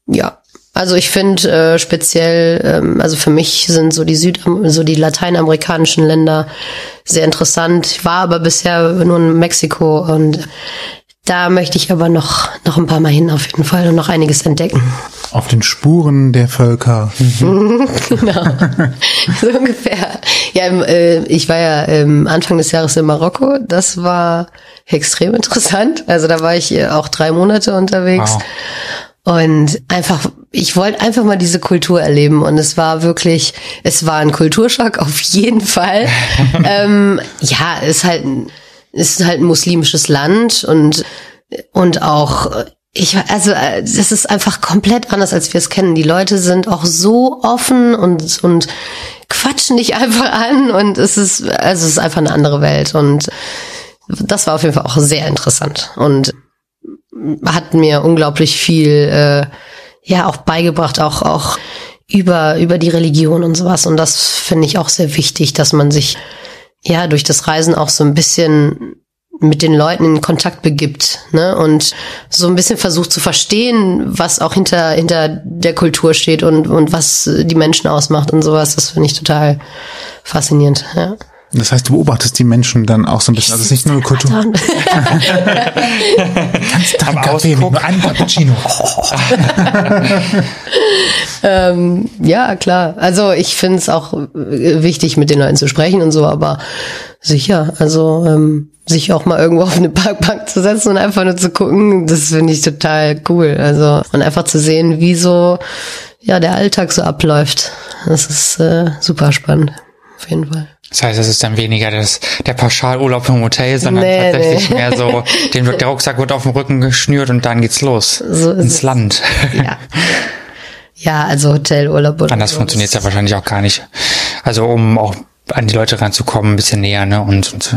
ja, also ich finde äh, speziell, ähm, also für mich sind so die Süd, so die lateinamerikanischen Länder sehr interessant. Ich war aber bisher nur in Mexiko und da möchte ich aber noch noch ein paar Mal hin auf jeden Fall und noch einiges entdecken. Auf den Spuren der Völker. genau, so ungefähr. Ja, äh, ich war ja ähm, Anfang des Jahres in Marokko. Das war extrem interessant. Also da war ich auch drei Monate unterwegs. Wow. Und einfach, ich wollte einfach mal diese Kultur erleben und es war wirklich, es war ein Kulturschock auf jeden Fall. ähm, ja, es ist halt, ist halt ein muslimisches Land und, und auch, ich, also, das ist einfach komplett anders, als wir es kennen. Die Leute sind auch so offen und, und quatschen dich einfach an und es ist, also es ist einfach eine andere Welt und das war auf jeden Fall auch sehr interessant und hat mir unglaublich viel äh, ja auch beigebracht, auch auch über über die Religion und sowas. Und das finde ich auch sehr wichtig, dass man sich ja durch das Reisen auch so ein bisschen mit den Leuten in Kontakt begibt, ne? Und so ein bisschen versucht zu verstehen, was auch hinter hinter der Kultur steht und und was die Menschen ausmacht und sowas. Das finde ich total faszinierend. Ja. Das heißt, du beobachtest die Menschen dann auch so ein bisschen. Also es ist nicht nur Kultur. Ganz Tag Kaffee mit nur einem Cappuccino. ähm, ja, klar. Also ich finde es auch wichtig, mit den Leuten zu sprechen und so, aber sicher, also ähm, sich auch mal irgendwo auf eine Parkbank zu setzen und einfach nur zu gucken, das finde ich total cool. Also und einfach zu sehen, wie so ja der Alltag so abläuft. Das ist äh, super spannend, auf jeden Fall. Das heißt, es ist dann weniger das, der Pauschalurlaub im Hotel, sondern nee, tatsächlich nee. mehr so, den der Rucksack wird auf dem Rücken geschnürt und dann geht's los. So ins es. Land. Ja. Ja, also Hotelurlaub oder Anders funktioniert es ja wahrscheinlich auch gar nicht. Also um auch an die Leute ranzukommen, ein bisschen näher, ne? Und, und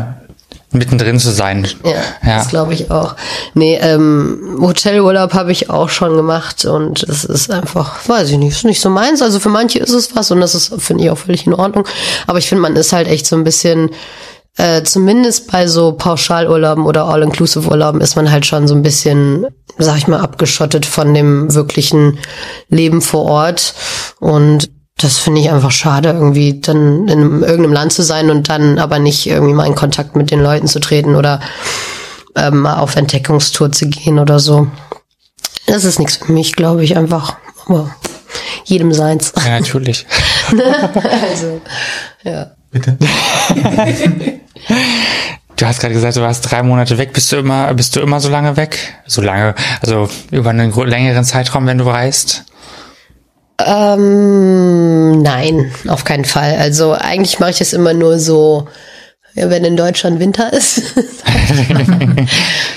mittendrin zu sein. Ja, ja. das glaube ich auch. Nee, ähm, Hotelurlaub habe ich auch schon gemacht und es ist einfach, weiß ich nicht, ist nicht so meins. Also für manche ist es was und das ist, finde ich, auch völlig in Ordnung. Aber ich finde, man ist halt echt so ein bisschen, äh, zumindest bei so Pauschalurlauben oder All-Inclusive-Urlauben ist man halt schon so ein bisschen, sag ich mal, abgeschottet von dem wirklichen Leben vor Ort. Und das finde ich einfach schade, irgendwie dann in irgendeinem Land zu sein und dann aber nicht irgendwie mal in Kontakt mit den Leuten zu treten oder ähm, mal auf Entdeckungstour zu gehen oder so. Das ist nichts für mich, glaube ich, einfach. Aber jedem seins. Ja, natürlich. also, ja. Bitte. Du hast gerade gesagt, du warst drei Monate weg. Bist du immer, bist du immer so lange weg? So lange, also über einen längeren Zeitraum, wenn du reist? Ähm, nein, auf keinen Fall. Also eigentlich mache ich es immer nur so, wenn in Deutschland Winter ist.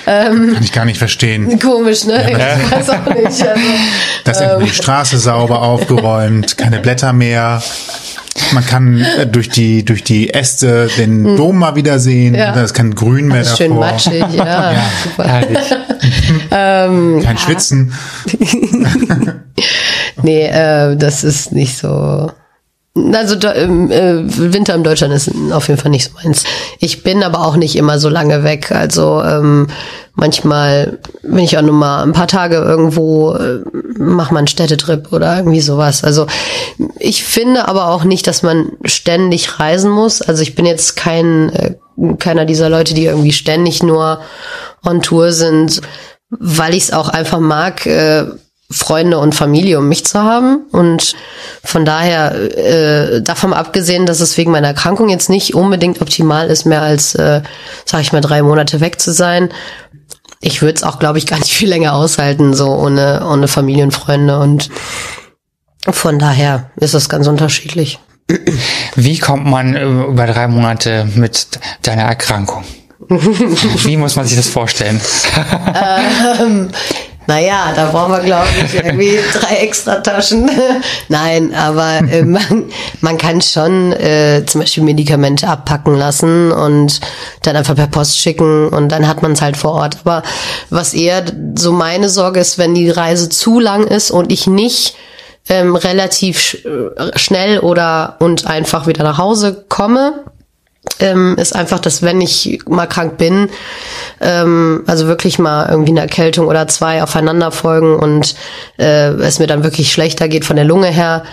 ähm, Kann ich gar nicht verstehen. Komisch, ne? Ja, ich weiß auch nicht. Also, das ist ähm, die Straße sauber aufgeräumt, keine Blätter mehr. Man kann äh, durch die durch die Äste den hm. Dom mal wieder sehen. Ja. Da ist kein Grün mehr davor. Schön matschig, ja. ja. Super. ähm, kein Schwitzen. nee, äh, das ist nicht so. Also äh, Winter in Deutschland ist auf jeden Fall nicht so meins. Ich bin aber auch nicht immer so lange weg. Also ähm, manchmal bin ich auch nur mal ein paar Tage irgendwo, äh, mach mal einen Städtetrip oder irgendwie sowas. Also ich finde aber auch nicht, dass man ständig reisen muss. Also ich bin jetzt kein äh, keiner dieser Leute, die irgendwie ständig nur on Tour sind weil ich es auch einfach mag, äh, Freunde und Familie um mich zu haben. Und von daher, äh, davon abgesehen, dass es wegen meiner Erkrankung jetzt nicht unbedingt optimal ist, mehr als, äh, sag ich mal, drei Monate weg zu sein. Ich würde es auch, glaube ich, gar nicht viel länger aushalten, so ohne, ohne Familie und Freunde. Und von daher ist es ganz unterschiedlich. Wie kommt man über drei Monate mit deiner Erkrankung? Wie muss man sich das vorstellen? ähm, naja, da brauchen wir, glaube ich, irgendwie drei extra Taschen. Nein, aber äh, man, man kann schon äh, zum Beispiel Medikamente abpacken lassen und dann einfach per Post schicken und dann hat man es halt vor Ort. Aber was eher so meine Sorge ist, wenn die Reise zu lang ist und ich nicht ähm, relativ sch äh, schnell oder und einfach wieder nach Hause komme, ähm, ist einfach, dass wenn ich mal krank bin, ähm, also wirklich mal irgendwie eine Erkältung oder zwei aufeinander folgen und äh, es mir dann wirklich schlechter geht von der Lunge her,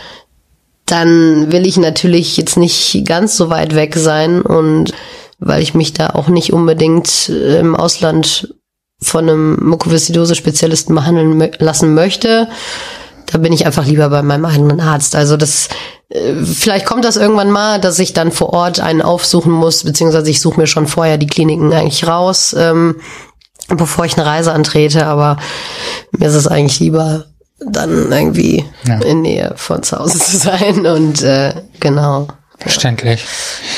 dann will ich natürlich jetzt nicht ganz so weit weg sein und weil ich mich da auch nicht unbedingt äh, im Ausland von einem Mukoviszidose-Spezialisten behandeln lassen möchte, da bin ich einfach lieber bei meinem eigenen Arzt. Also das, äh, vielleicht kommt das irgendwann mal, dass ich dann vor Ort einen aufsuchen muss, beziehungsweise ich suche mir schon vorher die Kliniken eigentlich raus, ähm, bevor ich eine Reise antrete. Aber mir ist es eigentlich lieber, dann irgendwie ja. in Nähe von zu Hause zu sein und äh, genau. Verständlich.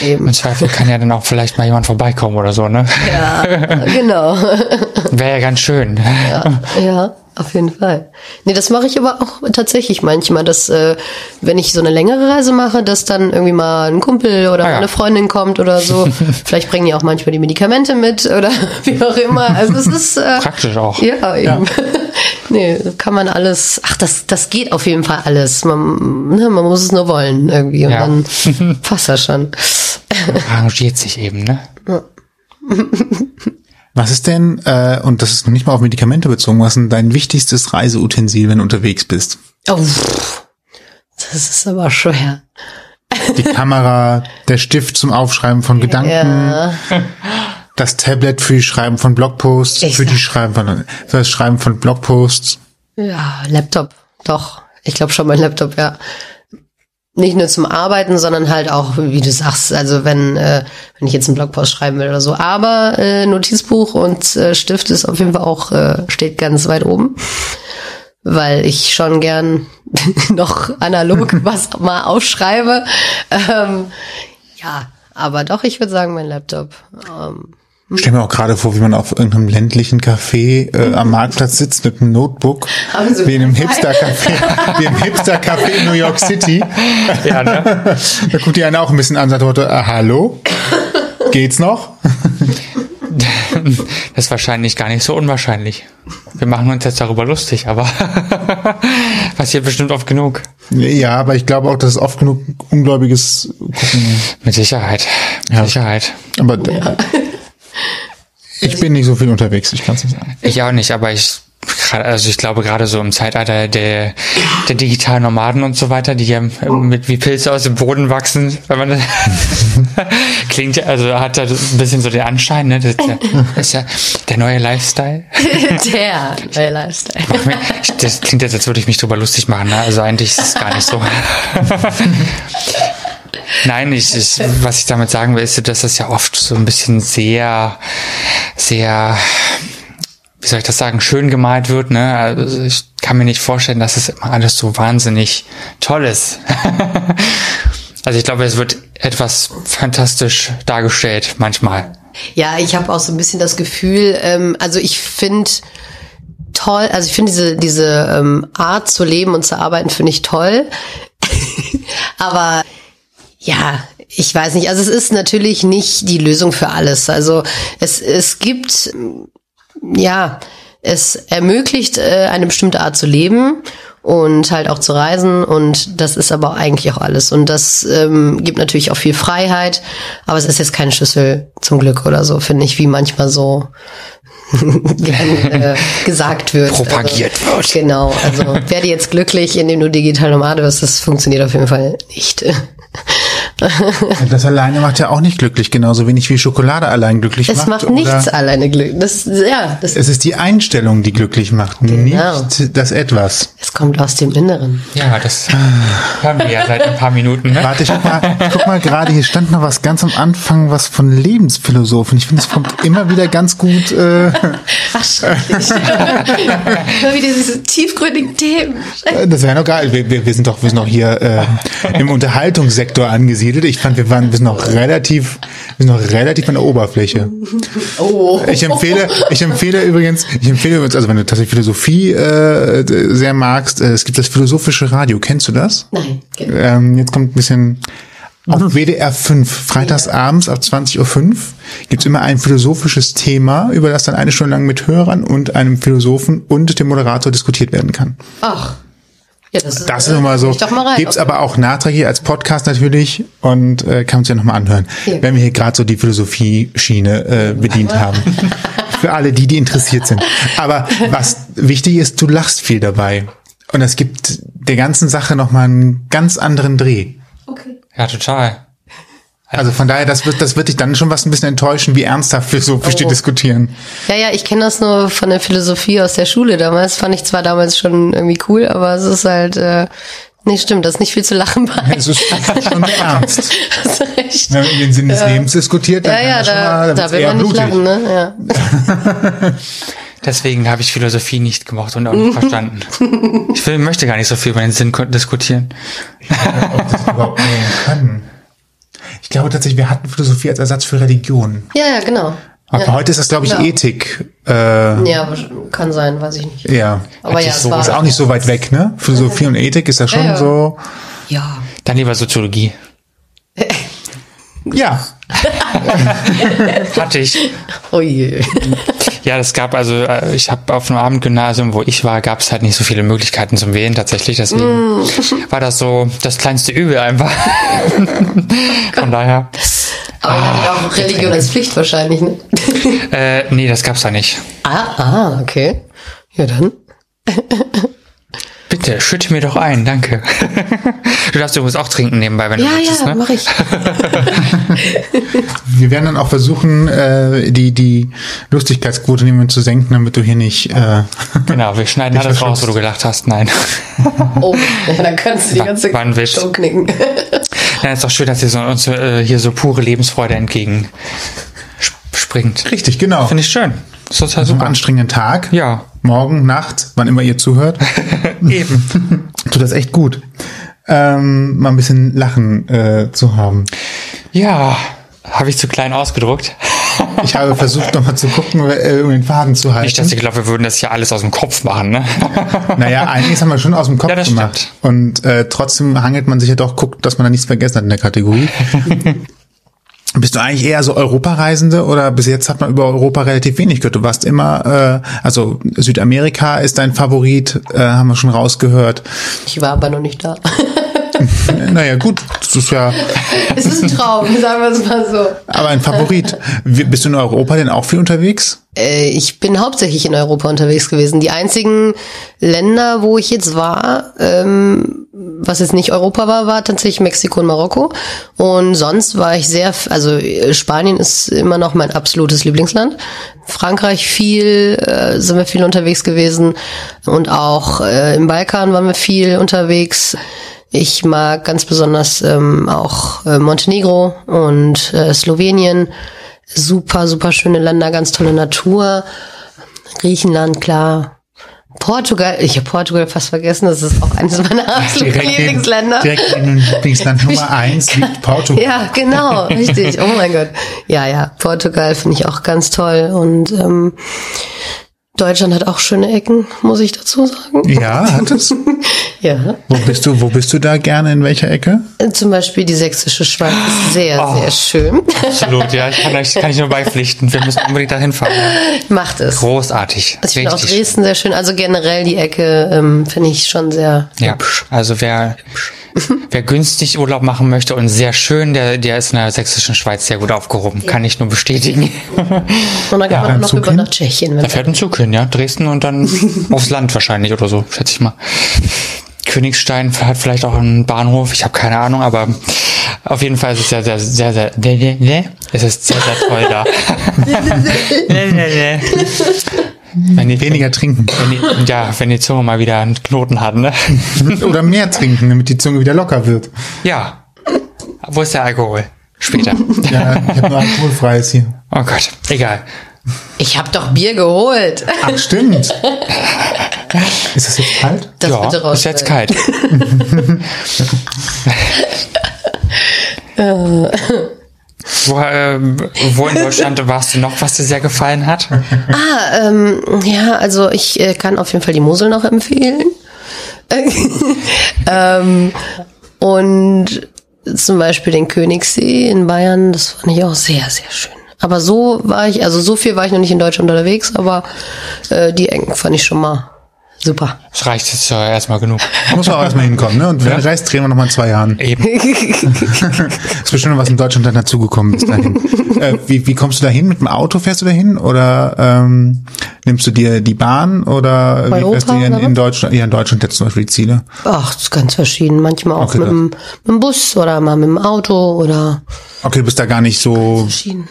Eben. Im Zweifel kann ja dann auch vielleicht mal jemand vorbeikommen oder so, ne? Ja, genau. Wäre ja ganz schön. Ja, ja. Auf jeden Fall. Nee, das mache ich aber auch tatsächlich manchmal, dass äh, wenn ich so eine längere Reise mache, dass dann irgendwie mal ein Kumpel oder ah, ja. eine Freundin kommt oder so. Vielleicht bringen die auch manchmal die Medikamente mit oder wie auch immer. Also es ist äh, praktisch auch. Ja, eben. Ja. nee, kann man alles. Ach, das das geht auf jeden Fall alles. Man, ne, man muss es nur wollen irgendwie und ja. dann passt das schon. Arrangiert sich eben, ne? Ja. Was ist denn, äh, und das ist noch nicht mal auf Medikamente bezogen, was ist denn dein wichtigstes Reiseutensil, wenn du unterwegs bist? Oh, das ist aber schwer. Die Kamera, der Stift zum Aufschreiben von Gedanken, ja. das Tablet für die Schreiben von Blogposts, ich für die Schreiben von, für das Schreiben von Blogposts. Ja, Laptop, doch. Ich glaube schon mein Laptop, ja nicht nur zum Arbeiten, sondern halt auch, wie du sagst, also wenn, äh, wenn ich jetzt einen Blogpost schreiben will oder so. Aber äh, Notizbuch und äh, Stift ist auf jeden Fall auch, äh, steht ganz weit oben. Weil ich schon gern noch analog was mal aufschreibe. Ähm, ja, aber doch, ich würde sagen, mein Laptop. Ähm, ich stelle mir auch gerade vor, wie man auf irgendeinem ländlichen Café äh, am Marktplatz sitzt mit einem Notebook, so wie in einem Hipster-Café, wie im Hipster-Café in New York City. Ja, ne? da guckt die einen auch ein bisschen an, sagt heute, äh, hallo, geht's noch? Das ist wahrscheinlich gar nicht so unwahrscheinlich. Wir machen uns jetzt darüber lustig, aber passiert bestimmt oft genug. Ja, aber ich glaube auch, dass es oft genug ungläubiges Gucken. Mit Sicherheit. Mit ja. Sicherheit. Aber ja. Ich bin nicht so viel unterwegs, ich kann es nicht sagen. Ich auch nicht, aber ich also ich glaube gerade so im Zeitalter der, der digitalen Nomaden und so weiter, die ja mit wie Pilze aus dem Boden wachsen, wenn man klingt, also hat da ein bisschen so den Anschein, ne? Das ist ja, das ist ja der neue Lifestyle. der neue Lifestyle. Das klingt jetzt, als würde ich mich drüber lustig machen, ne? Also eigentlich ist es gar nicht so. Nein, ich, ich, was ich damit sagen will, ist, dass das ja oft so ein bisschen sehr, sehr, wie soll ich das sagen, schön gemalt wird. Ne? Also ich kann mir nicht vorstellen, dass es immer alles so wahnsinnig toll ist. also ich glaube, es wird etwas fantastisch dargestellt manchmal. Ja, ich habe auch so ein bisschen das Gefühl, ähm, also ich finde toll, also ich finde diese, diese ähm, Art zu leben und zu arbeiten, finde ich toll. Aber ja, ich weiß nicht. Also es ist natürlich nicht die Lösung für alles. Also es, es gibt, ja, es ermöglicht äh, eine bestimmte Art zu leben und halt auch zu reisen und das ist aber eigentlich auch alles und das ähm, gibt natürlich auch viel Freiheit, aber es ist jetzt kein Schlüssel zum Glück oder so, finde ich, wie manchmal so äh, gesagt wird. Propagiert also, wird. Genau, also werde jetzt glücklich, indem du digital Nomade wirst, das funktioniert auf jeden Fall nicht. Das alleine macht ja auch nicht glücklich, genauso wenig wie Schokolade allein glücklich Es macht. macht oder- nichts alleine glücklich. Das, ja, das, Es ist die Einstellung, die glücklich macht, Genau. nicht das Etwas. es kommt aus dem Inneren. Ja, das hören wir ja seit ein paar Minuten. Ne? Warte, ich guck mal, guck mal gerade, hier stand noch was ganz am Anfang, was von Lebensphilosophen. Ich finde, es kommt immer wieder ganz gut. Äh, Ach, schrecklich. Immer wieder diese tiefgründigen Themen. das wäre noch geil. Wir, wir, wir sind doch, wir sind doch hier äh, im Unterhaltungssektor angesiedelt. Ich fand, wir waren, wir sind noch relativ, wir sind noch relativ an der Oberfläche. Oh. Ich empfehle, ich empfehle übrigens, ich empfehle übrigens, also wenn du tatsächlich Philosophie äh, sehr magst, äh, es gibt das philosophische Radio. Kennst du das? Nein. genau. Ähm, jetzt kommt ein bisschen auf WDR 5, freitags abends ab 20.05 Uhr gibt's immer ein philosophisches Thema, über das dann eine Stunde lang mit Hörern und einem Philosophen und dem Moderator diskutiert werden kann. Ach. Ja, das ist, Das ist immer so. Mal rein. Gibt's aber auch nachträglich als Podcast natürlich und äh, kann uns ja nochmal anhören, Ja. wenn wir hier gerade so die Philosophie-Schiene äh, bedient haben. Für alle die, die interessiert sind. Aber was wichtig ist, du lachst viel dabei. Und das gibt der ganzen Sache nochmal einen ganz anderen Dreh. Okay. Ja, total. Also von daher, das wird, das wird dich dann schon was ein bisschen enttäuschen, wie ernsthaft philosophisch die Oh. diskutieren. Ja, ja, ich kenne das nur von der Philosophie aus der Schule damals. Fand ich zwar damals schon irgendwie cool, aber es ist halt, äh, nee, stimmt, das ist nicht viel zu lachen bei. Es ist schon ernst. Hast recht. Wenn man den Sinn des Lebens diskutiert, dann Ja, ja, da, mal, da wird's will man nicht blutig. lachen, ne? Ja. Deswegen habe ich Philosophie nicht gemocht und auch nicht verstanden. Ich will, möchte gar nicht so viel über den Sinn diskutieren. ob das überhaupt nehmen können. Ich glaube tatsächlich, wir hatten Philosophie als Ersatz für Religion. ja, ja, genau. Aber ja. heute ist das, glaube ich, Ja. Ethik. Äh, Ja, kann sein, weiß ich nicht. ja. Aber ja, es so war. Ist auch nicht so weit weg, ne? Philosophie und Ethik ist ja schon Ja, ja. so. Ja. Dann lieber Soziologie. Ja. Hatte ich. Oh je. Ja, das gab also, äh, ich habe auf einem Abendgymnasium, wo ich war, gab es halt nicht so viele Möglichkeiten zum Wählen tatsächlich. Deswegen war das so das kleinste Übel einfach. Von daher. Aber ah, auch Religion als Pflicht wahrscheinlich, ne? Äh, nee, das gab's da nicht. ah, ah, okay. Ja, dann. Bitte, schütte mir doch ein, danke. Du darfst übrigens auch trinken nebenbei, wenn Ja, du möchtest, ja, ne? mach ich. Wir werden dann auch versuchen, äh, die, die Lustigkeitsquote nehmen zu senken, damit du hier nicht. Äh, Genau, wir schneiden alles raus, wo du gelacht hast. Nein. Oh, ja, dann kannst du die War- ganze war Witz. Show knicken. Ja, ist doch schön, dass ihr so, uns äh, hier so pure Lebensfreude entgegen sp- springt. richtig, genau. Finde ich schön. Das ist total Einen super. anstrengenden Tag. Ja, Morgen, Nacht, wann immer ihr zuhört. eben. tut das echt gut, ähm, mal ein bisschen Lachen äh, zu haben. Ja, habe ich zu klein ausgedruckt. Ich habe versucht, nochmal zu gucken, äh, um den Faden zu halten. Nicht, dass ich glaube, wir würden das hier alles aus dem Kopf machen, ne? Naja, einiges haben wir schon aus dem Kopf Ja, gemacht. stimmt. Und äh, trotzdem hangelt man sich ja doch, guckt, dass man da nichts vergessen hat in der Kategorie. Bist du eigentlich eher so Europareisende oder bis jetzt hat man über Europa relativ wenig gehört? Du warst immer, äh, also Südamerika ist dein Favorit, äh, haben wir schon rausgehört. Ich war aber noch nicht da. Naja, gut, das ist ja, es ist ein Traum, sagen wir es mal so. aber ein Favorit. Bist du in Europa denn auch viel unterwegs? Äh, ich bin hauptsächlich in Europa unterwegs gewesen. Die einzigen Länder, wo ich jetzt war, ähm, was jetzt nicht Europa war, war tatsächlich Mexiko und Marokko. Und sonst war ich sehr, also äh, Spanien ist immer noch mein absolutes Lieblingsland. Frankreich viel, äh, sind wir viel unterwegs gewesen. Und auch äh, im Balkan waren wir viel unterwegs. Ich mag ganz besonders ähm, auch äh, Montenegro und äh, Slowenien. Super, super schöne Länder, ganz tolle Natur. Griechenland, klar. Portugal, ich habe Portugal fast vergessen, das ist auch eines meiner absoluten Lieblingsländer. direkt in Lieblingsland Nummer eins liegt Portugal. Ja, genau, richtig. Oh mein Gott. Ja, ja, Portugal finde ich auch ganz toll. Und ähm, Deutschland hat auch schöne Ecken, muss ich dazu sagen. Ja, hat es. Ja. Wo bist du, wo bist du da gerne, in welcher Ecke? Zum Beispiel die sächsische Schweiz ist sehr, Oh. sehr schön. Absolut, ja. Ich kann, euch, kann ich nur beipflichten. Wir müssen unbedingt dahin fahren. Macht es. Großartig. Also ich finde auch. Dresden sehr schön. Also generell die Ecke ähm, finde ich schon sehr Ja, hübsch. also wer, wer günstig Urlaub machen möchte und sehr schön, der, der ist in der sächsischen Schweiz sehr gut aufgehoben. Kann ich nur bestätigen. Und dann kann man beim auch noch Zug über hin? nach Tschechien. Da fährt ein Zug hin, ja. Dresden und dann aufs Land wahrscheinlich oder so, schätze ich mal. Königstein hat vielleicht auch einen Bahnhof, ich habe keine Ahnung, aber Auf jeden Fall ist es sehr, sehr, sehr, sehr, nee, nee, nee. Es ist sehr, sehr toll da. Wenn die, Weniger trinken. wenn die, ja, wenn die Zunge mal wieder einen Knoten hat, ne? Oder mehr trinken, damit die Zunge wieder locker wird. Ja. Wo ist der Alkohol? Später. Ja, ich habe nur alkoholfreies hier. Oh Gott, egal. Ich habe doch Bier geholt. Ach, stimmt. Ist das jetzt kalt? Das ja, bitte raus. ist jetzt kalt. wo, äh, wo in Deutschland warst du noch, was dir sehr gefallen hat? Ah, ähm, ja, also ich äh, kann auf jeden Fall die Mosel noch empfehlen. ähm, und zum Beispiel den Königssee in Bayern, das fand ich auch sehr, sehr schön. Aber so war ich, also so viel war ich noch nicht in Deutschland unterwegs, aber äh, die Ecken fand ich schon mal super. Das reicht jetzt ja erstmal genug. Muss man auch erstmal hinkommen, ne? Und wenn Ja. du reist, drehen wir noch mal in zwei Jahren. Eben. Ist bestimmt noch was in Deutschland dann dazugekommen bis dahin. äh, wie, wie kommst du da hin? Mit dem Auto fährst du da hin? Oder ähm, nimmst du dir die Bahn? Oder Bei wie fährst du Europa, hier in, in? Deutschland? Ja, in Deutschland jetzt zum Beispiel die Ziele. Ach, das ist ganz verschieden. Manchmal auch Okay, mit, dem, mit dem Bus oder mal mit dem Auto oder Okay, du bist da gar nicht so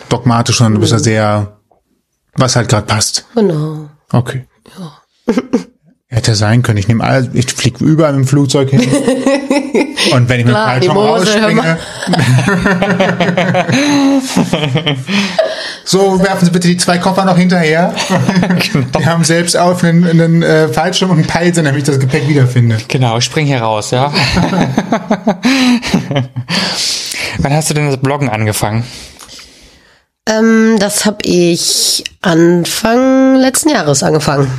dogmatisch, sondern du bist da sehr, was halt gerade passt. genau. Okay. Hätte sein können. Ich nehme all, ich fliege überall mit dem Flugzeug hin. Und wenn ich mit dem die Fallschirm rausspringe. so, werfen Sie bitte die zwei Koffer noch hinterher. Genau. Wir haben selbst auf einen, einen äh, Fallschirm und einen Peilsender, damit ich das Gepäck wiederfinde. Genau, ich spring hier raus, ja. Wann hast du denn das Bloggen angefangen? Ähm, das habe ich Anfang letzten Jahres angefangen.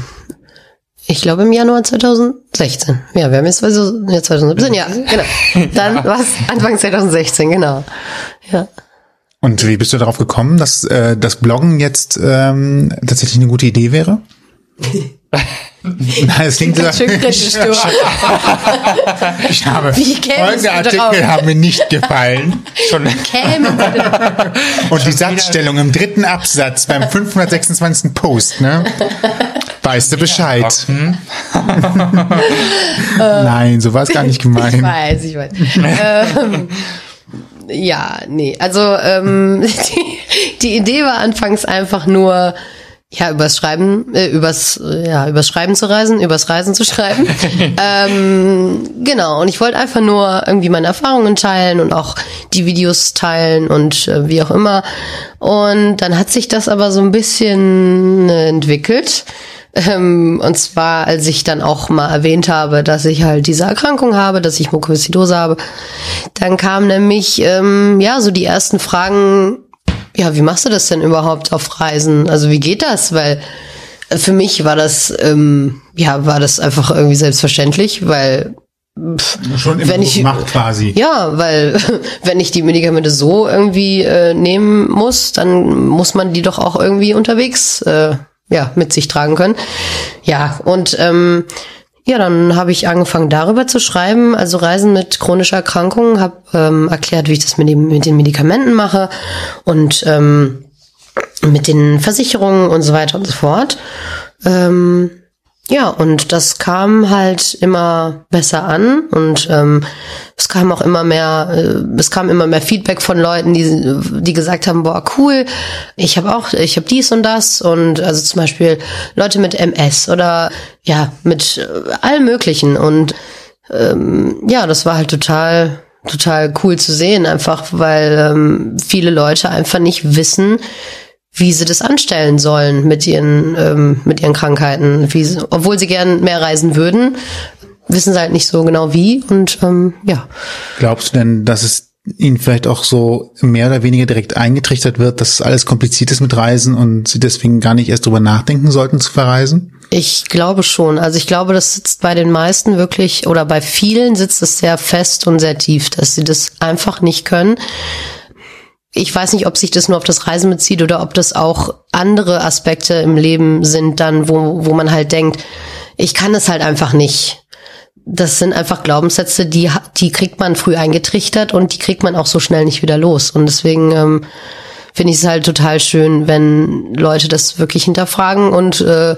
Ich glaube im Januar 2016. Ja, wir haben jetzt also, ja, 2017, ja, genau. Dann war es Anfang 2016, genau. Ja. Und wie bist du darauf gekommen, dass äh, das Bloggen jetzt ähm, tatsächlich eine gute Idee wäre? Nein, es klingt so. Schön kritisch, du. Ich habe folgende Artikel drauf? haben mir nicht gefallen. Schon. Und die Satzstellung im dritten Absatz beim 526. Post, ne? Weißt du Bescheid? Nein, so war es gar nicht Ich gemeint. weiß, ich weiß. ähm, ja, nee, also ähm, die, die Idee war anfangs einfach nur, ja, übers Schreiben, äh, übers, äh, ja, übers Schreiben zu reisen, übers Reisen zu schreiben. ähm, genau, und ich wollte einfach nur irgendwie meine Erfahrungen teilen und auch die Videos teilen und äh, wie auch immer. Und dann hat sich das aber so ein bisschen äh, entwickelt. Ähm, und zwar, als ich dann auch mal erwähnt habe, dass ich halt diese Erkrankung habe, dass ich Mukoviszidose habe, dann kamen nämlich, ähm, ja, so die ersten Fragen, ja, wie machst du das denn überhaupt auf Reisen? Also wie geht das? Weil äh, für mich war das, ähm, ja, war das einfach irgendwie selbstverständlich, weil Schon immer Wenn ich- gemacht quasi. ja, weil wenn ich die Medikamente so irgendwie äh, nehmen muss, dann muss man die doch auch irgendwie unterwegs äh, ja mit sich tragen können. Ja, und ähm, ja, dann habe ich angefangen darüber zu schreiben, also Reisen mit chronischer Erkrankung, habe ähm, erklärt, wie ich das mit, dem, mit den Medikamenten mache und ähm, mit den Versicherungen und so weiter und so fort. Ähm, ja, und das kam halt immer besser an und ähm, es kam auch immer mehr, äh, es kam immer mehr Feedback von Leuten, die, die gesagt haben, boah, cool, ich habe auch, ich habe dies und das und also zum Beispiel Leute mit MS oder ja, mit äh, allem möglichen und ähm, ja, das war halt total, total cool zu sehen, einfach weil ähm, viele Leute einfach nicht wissen, wie sie das anstellen sollen mit ihren, ähm, mit ihren Krankheiten. Wie sie, obwohl sie gern mehr reisen würden, wissen sie halt nicht so genau wie. Und ähm, ja, Glaubst du denn, dass es ihnen vielleicht auch so mehr oder weniger direkt eingetrichtert wird, dass alles kompliziert ist mit Reisen und sie deswegen gar nicht erst drüber nachdenken sollten zu verreisen? ich glaube schon. Also ich glaube, das sitzt bei den meisten wirklich oder bei vielen sitzt es sehr fest und sehr tief, dass sie das einfach nicht können. Ich weiß nicht, ob sich das nur auf das Reisen bezieht oder ob das auch andere Aspekte im Leben sind, dann, wo, wo man halt denkt, ich kann es halt einfach nicht. Das sind einfach Glaubenssätze, die, die kriegt man früh eingetrichtert und die kriegt man auch so schnell nicht wieder los. Und deswegen ähm, finde ich es halt total schön, wenn Leute das wirklich hinterfragen und äh,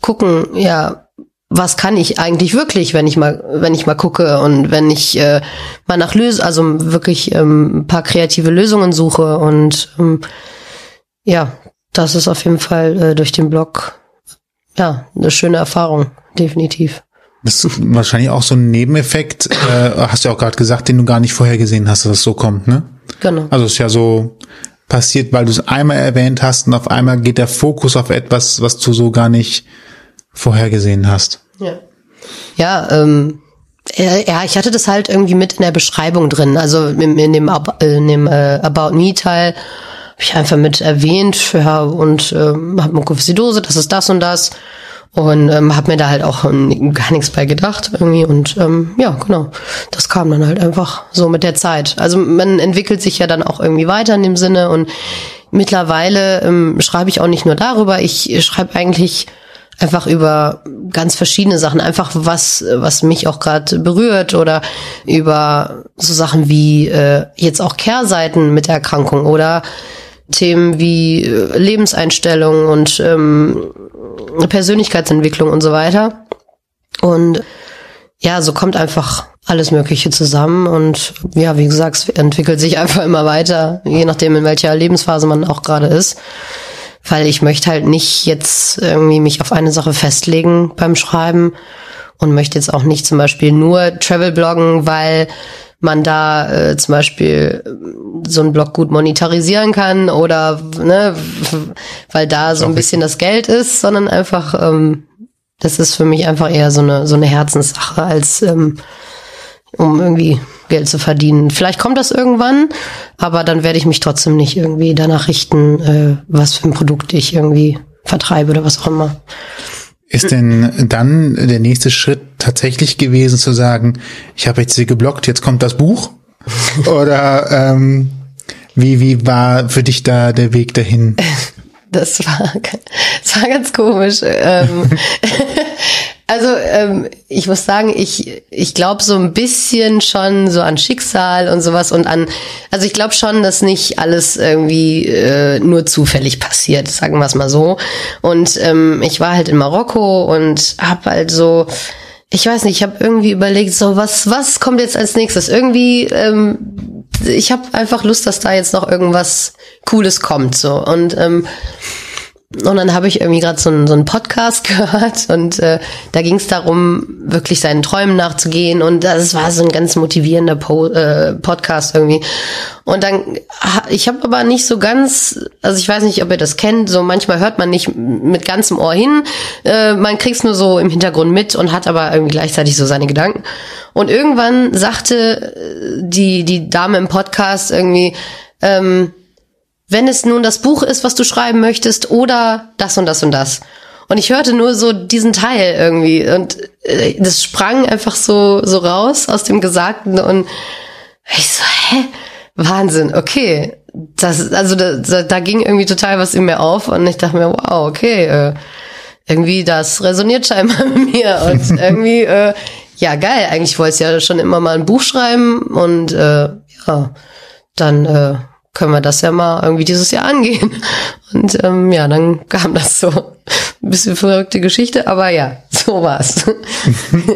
gucken, ja, was kann ich eigentlich wirklich, wenn ich mal, wenn ich mal gucke und wenn ich äh, mal nach Lösungen, also wirklich ähm, ein paar kreative Lösungen suche und ähm, ja, das ist auf jeden Fall äh, durch den Blog ja eine schöne Erfahrung, definitiv. Das ist wahrscheinlich auch so ein Nebeneffekt, äh, hast du ja auch gerade gesagt, den du gar nicht vorhergesehen hast, dass es so kommt, ne? Genau. Also es ist ja so passiert, weil du es einmal erwähnt hast und auf einmal geht der Fokus auf etwas, was du so gar nicht vorhergesehen hast. Ja. Ja, ähm, ja, ich hatte das halt irgendwie mit in der Beschreibung drin. Also in, in dem, in dem äh, About Me Teil habe ich einfach mit erwähnt, ja, und ähm, habe Mukoviszidose, das ist das und das. Und ähm, habe mir da halt auch ähm, gar nichts bei gedacht irgendwie. Und ähm, ja, genau. Das kam dann halt einfach so mit der Zeit. Also man entwickelt sich ja dann auch irgendwie weiter in dem Sinne. Und mittlerweile ähm, schreibe ich auch nicht nur darüber, ich schreibe eigentlich einfach über ganz verschiedene Sachen, einfach was, was mich auch gerade berührt oder über so Sachen wie äh, jetzt auch Kehrseiten mit Erkrankung oder Themen wie äh, Lebenseinstellung und ähm, Persönlichkeitsentwicklung und so weiter. Und ja, so kommt einfach alles Mögliche zusammen und ja, wie gesagt, es entwickelt sich einfach immer weiter, je nachdem in welcher Lebensphase man auch gerade ist. Weil ich möchte halt nicht jetzt irgendwie mich auf eine Sache festlegen beim Schreiben und möchte jetzt auch nicht zum Beispiel nur Travel bloggen, weil man da äh, zum Beispiel äh, so einen Blog gut monetarisieren kann oder ne, weil da so ein bisschen das Geld ist, sondern einfach, ähm, das ist für mich einfach eher so eine so eine Herzenssache als ähm, um irgendwie Geld zu verdienen. Vielleicht kommt das irgendwann, aber dann werde ich mich trotzdem nicht irgendwie danach richten, äh, was für ein Produkt ich irgendwie vertreibe oder was auch immer. Ist denn dann der nächste Schritt tatsächlich gewesen zu sagen, ich habe jetzt sie geblockt, jetzt kommt das Buch? Oder ähm, wie, wie war für dich da der Weg dahin? Das war, das war ganz komisch. Ähm, also ähm, ich muss sagen, ich, ich glaube so ein bisschen schon so an Schicksal und sowas und an, also ich glaube schon, dass nicht alles irgendwie äh, nur zufällig passiert, sagen wir es mal so. Und ähm, ich war halt in Marokko und habe halt so, ich weiß nicht, ich habe irgendwie überlegt, so was, was kommt jetzt als nächstes? Irgendwie, ähm, ich habe einfach Lust, dass da jetzt noch irgendwas Cooles kommt, so und ähm, und dann habe ich irgendwie gerade so, einen so einen Podcast gehört und äh, da ging es darum, wirklich seinen Träumen nachzugehen und das war so ein ganz motivierender po äh, Podcast irgendwie. Und dann, ich habe aber nicht so ganz, also ich weiß nicht, ob ihr das kennt, so manchmal hört man nicht mit ganzem Ohr hin, äh, man kriegt's nur so im Hintergrund mit und hat aber irgendwie gleichzeitig so seine Gedanken. Und irgendwann sagte äh, die, die Dame im Podcast irgendwie, ähm, wenn es nun das Buch ist, was du schreiben möchtest, oder das und das und das. Und ich hörte nur so diesen Teil irgendwie und äh, das sprang einfach so so raus aus dem Gesagten und ich so, hä? Wahnsinn, okay. Das, also da, da ging irgendwie total was in mir auf und ich dachte mir, wow, okay, äh, irgendwie das resoniert scheinbar mit mir und irgendwie, äh, ja geil, eigentlich wollte ich ja schon immer mal ein Buch schreiben und äh, ja, dann äh, können wir das ja mal irgendwie dieses Jahr angehen. Und ähm, ja, dann kam das so. Ein bisschen verrückte Geschichte, aber ja, so war's.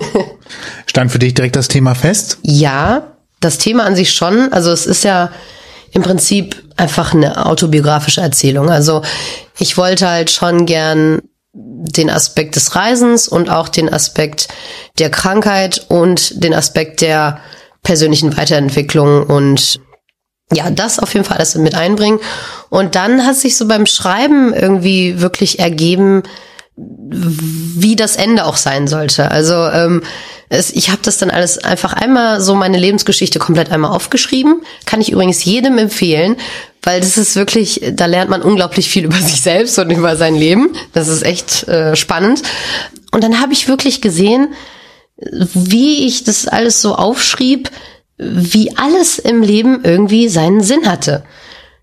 Stand für dich direkt das Thema fest? Ja, das Thema an sich schon. Also es ist ja im Prinzip einfach eine autobiografische Erzählung. Also ich wollte halt schon gern den Aspekt des Reisens und auch den Aspekt der Krankheit und den Aspekt der persönlichen Weiterentwicklung und ja, das auf jeden Fall alles mit einbringen. Und dann hat sich so beim Schreiben irgendwie wirklich ergeben, wie das Ende auch sein sollte. Also ähm, es, ich habe das dann alles einfach einmal so meine Lebensgeschichte komplett einmal aufgeschrieben. Kann ich übrigens jedem empfehlen, weil das ist wirklich, da lernt man unglaublich viel über sich selbst und über sein Leben. Das ist echt äh, spannend. Und dann habe ich wirklich gesehen, wie ich das alles so aufschrieb, wie alles im Leben irgendwie seinen Sinn hatte.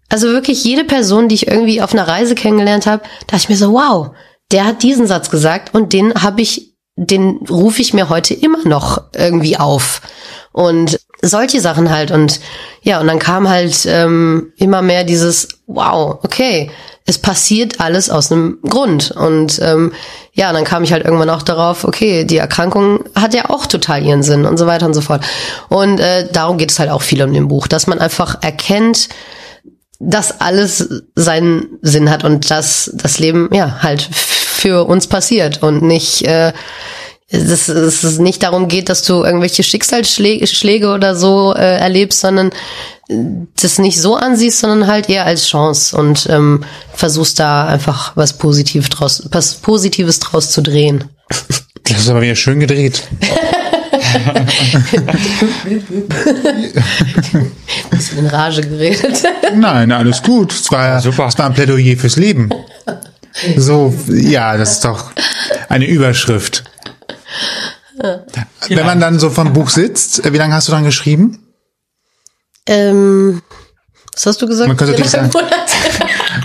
Also wirklich jede Person, die ich irgendwie auf einer Reise kennengelernt habe, dachte ich mir so, wow, der hat diesen Satz gesagt und den habe ich, den rufe ich mir heute immer noch irgendwie auf. Und solche Sachen halt. Und ja, und dann kam halt ähm, immer mehr dieses, wow, okay, es passiert alles aus einem Grund. Und ähm, ja, dann kam ich halt irgendwann auch darauf, okay, die Erkrankung hat ja auch total ihren Sinn und so weiter und so fort. Und äh, darum geht es halt auch viel um dem Buch, dass man einfach erkennt, dass alles seinen Sinn hat und dass das Leben ja halt für uns passiert und nicht äh, dass es nicht darum geht, dass du irgendwelche Schicksalsschläge oder so äh, erlebst, sondern das nicht so ansiehst, sondern halt eher als Chance und ähm, versuchst da einfach was Positives draus, was Positives draus zu drehen. Das ist aber wieder schön gedreht. Bist in Rage geredet? Nein, alles gut. Es war, super. Es war ein Plädoyer fürs Leben. So, ja, das ist doch eine Überschrift. Wenn man dann so vom Buch sitzt, äh, wie lange hast du dann geschrieben? Ähm, was hast du gesagt? Man könnte natürlich sagen-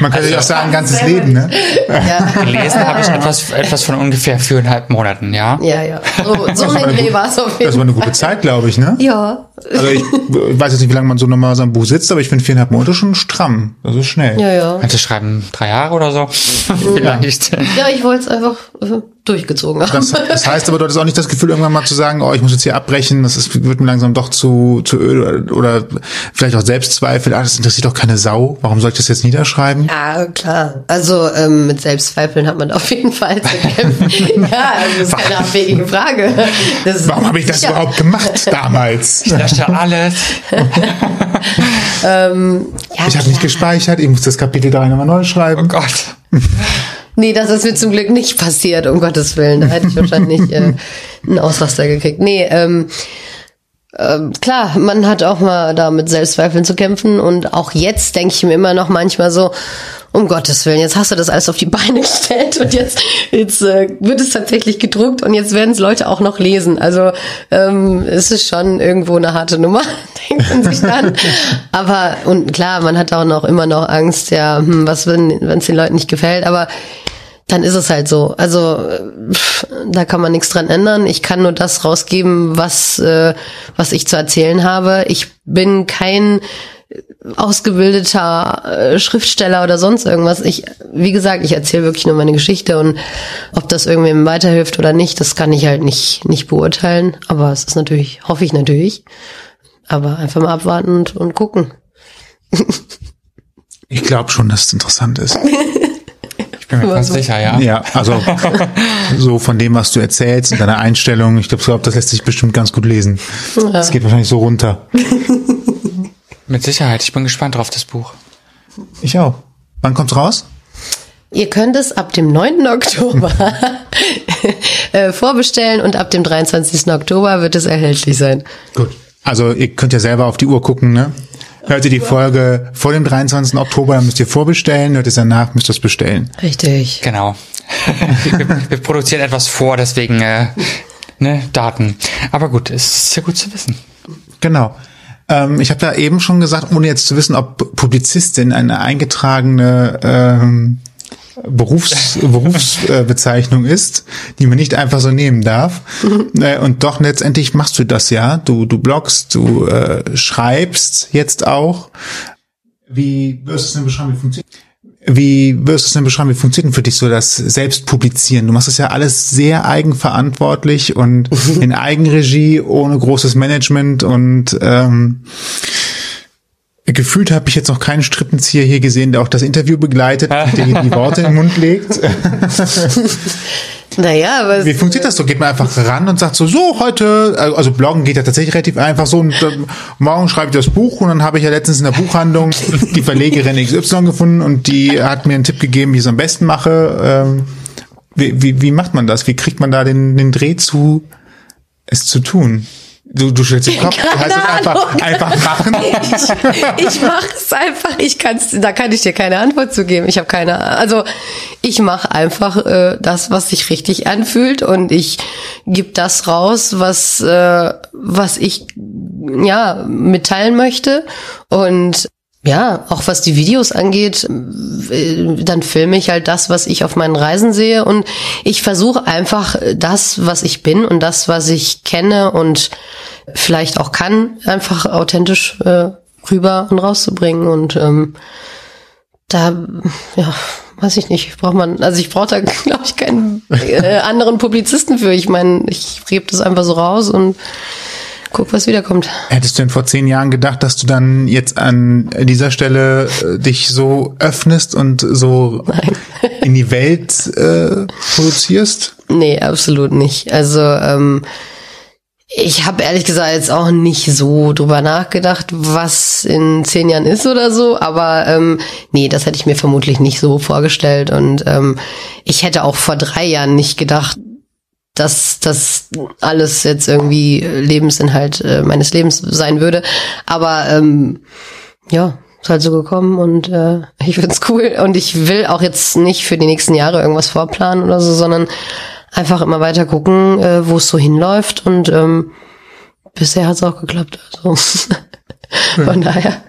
Man könnte ja auch sagen, ein ganzes Leben, ne? Ja, Gelesen habe ich etwas, etwas von ungefähr viereinhalb Monaten, ja. ja, ja. So, so ein Dreh war es auf Das jeden war eine Fall. gute Zeit, glaube ich, ne? Ja, Also ich weiß jetzt nicht, wie lange man so normal so einem Buch sitzt, aber ich finde viereinhalb Monate schon stramm. Das ist schnell. ja, ja. Manche schreiben drei Jahre oder so. Vielleicht. Ja, ich wollte es einfach äh, durchgezogen haben. Das, das heißt aber, du hattest auch nicht das Gefühl, irgendwann mal zu sagen, oh, ich muss jetzt hier abbrechen, das ist, wird mir langsam doch zu, zu öde oder vielleicht auch Selbstzweifel, ah, das interessiert doch keine Sau, warum soll ich das jetzt niederschreiben? Ja, klar. Also ähm, mit Selbstzweifeln hat man auf jeden Fall zu kämpfen. ja, also das ist keine abwegige Frage. Das Warum habe ich das ja, überhaupt gemacht damals? Lösche alles. Ja, Ich habe nicht gespeichert, ich muss das Kapitel 3 nochmal neu schreiben. Gott. Nee, das ist mir zum Glück nicht passiert, um Gottes Willen. Da hätte ich wahrscheinlich äh, einen Ausraster gekriegt. Nee, ähm, ähm, klar, man hat auch mal da mit Selbstzweifeln zu kämpfen und auch jetzt denke ich mir immer noch manchmal so, um Gottes Willen, jetzt hast du das alles auf die Beine gestellt und jetzt, jetzt äh, wird es tatsächlich gedruckt und jetzt werden es Leute auch noch lesen. Also ähm, es ist schon irgendwo eine harte Nummer, denkt man sich dann. Aber und klar, man hat auch noch immer noch Angst, ja, hm, was wenn es den Leuten nicht gefällt, aber dann ist es halt so. Also pff, da kann man nichts dran ändern. Ich kann nur das rausgeben, was äh, was ich zu erzählen habe. Ich bin kein ausgebildeter äh, Schriftsteller oder sonst irgendwas. Ich, wie gesagt, ich erzähle wirklich nur meine Geschichte und ob das irgendwem weiterhilft oder nicht, das kann ich halt nicht nicht beurteilen. Aber es ist natürlich, hoffe ich natürlich. Aber einfach mal abwarten und, und gucken. Ich glaube schon, dass es interessant ist. Ich bin mir ganz so. sicher, ja. Ja, also so von dem, was du erzählst und deiner Einstellung, ich glaube, das lässt sich bestimmt ganz gut lesen. Das geht wahrscheinlich so runter. Mit Sicherheit. Ich bin gespannt drauf, das Buch. Ich auch. Wann kommt's raus? Ihr könnt es ab dem 9. Oktober äh, vorbestellen und ab dem 23. Oktober wird es erhältlich sein. Gut. Also ihr könnt ja selber auf die Uhr gucken, ne? Hört ihr die Folge vor dem 23. Oktober, dann müsst ihr vorbestellen, hört es danach, müsst ihr es bestellen. Richtig. Genau. wir, wir produzieren etwas vor, deswegen äh, ne, Daten. Aber gut, es ist ja gut zu wissen. Genau. Ähm, ich habe da eben schon gesagt, ohne jetzt zu wissen, ob Publizistin eine eingetragene ähm, Berufs, Berufsbezeichnung ist, die man nicht einfach so nehmen darf. Äh, Und doch letztendlich machst du das ja. Du, du bloggst, du äh, schreibst jetzt auch. Wie wirst du es denn beschreiben, wie funktioniert? Wie wirst du es denn beschreiben, wie funktioniert denn für dich so das Selbstpublizieren? Du machst das ja alles sehr eigenverantwortlich und in Eigenregie, ohne großes Management und ähm, gefühlt habe ich jetzt noch keinen Strippenzieher hier gesehen, der auch das Interview begleitet, der hier die Worte in den Mund legt. Naja, aber Wie funktioniert das so? Geht man einfach ran und sagt so, so heute, also Bloggen geht ja tatsächlich relativ einfach so und äh, morgen schreibe ich das Buch und dann habe ich ja letztens in der Buchhandlung die Verlegerin XY gefunden und die hat mir einen Tipp gegeben, wie ich es am besten mache. Ähm, wie, wie, wie macht man das? Wie kriegt man da den, den Dreh zu, es zu tun? Du, du stellst den Kopf, du heißt es einfach, einfach machen. ich, ich mache es einfach. Ich kann's, da kann ich dir keine Antwort zu geben. Ich habe keine. Also ich mache einfach äh, das, was sich richtig anfühlt und ich gebe das raus, was äh, was ich ja mitteilen möchte und ja, auch was die Videos angeht, äh, dann filme ich halt das, was ich auf meinen Reisen sehe und ich versuche einfach äh, das, was ich bin und das, was ich kenne und vielleicht auch kann, einfach authentisch äh, rüber und rauszubringen und ähm, da, ja, weiß ich nicht, braucht man, also ich brauche da, glaube ich, keinen äh, anderen Publizisten für. Ich meine, ich rebe das einfach so raus und guck, was wiederkommt. Hättest du denn vor zehn Jahren gedacht, dass du dann jetzt an dieser Stelle äh, dich so öffnest und so in die Welt äh, produzierst? Nee, absolut nicht. Also, ähm, ich habe ehrlich gesagt jetzt auch nicht so drüber nachgedacht, was in zehn Jahren ist oder so, aber ähm, nee, das hätte ich mir vermutlich nicht so vorgestellt und ähm, ich hätte auch vor drei Jahren nicht gedacht, dass das alles jetzt irgendwie Lebensinhalt äh, meines Lebens sein würde. Aber ähm, ja, ist halt so gekommen und äh, ich find's cool. Und ich will auch jetzt nicht für die nächsten Jahre irgendwas vorplanen oder so, sondern einfach immer weiter gucken, äh, wo es so hinläuft. Und ähm, bisher hat's auch geklappt. Also von daher.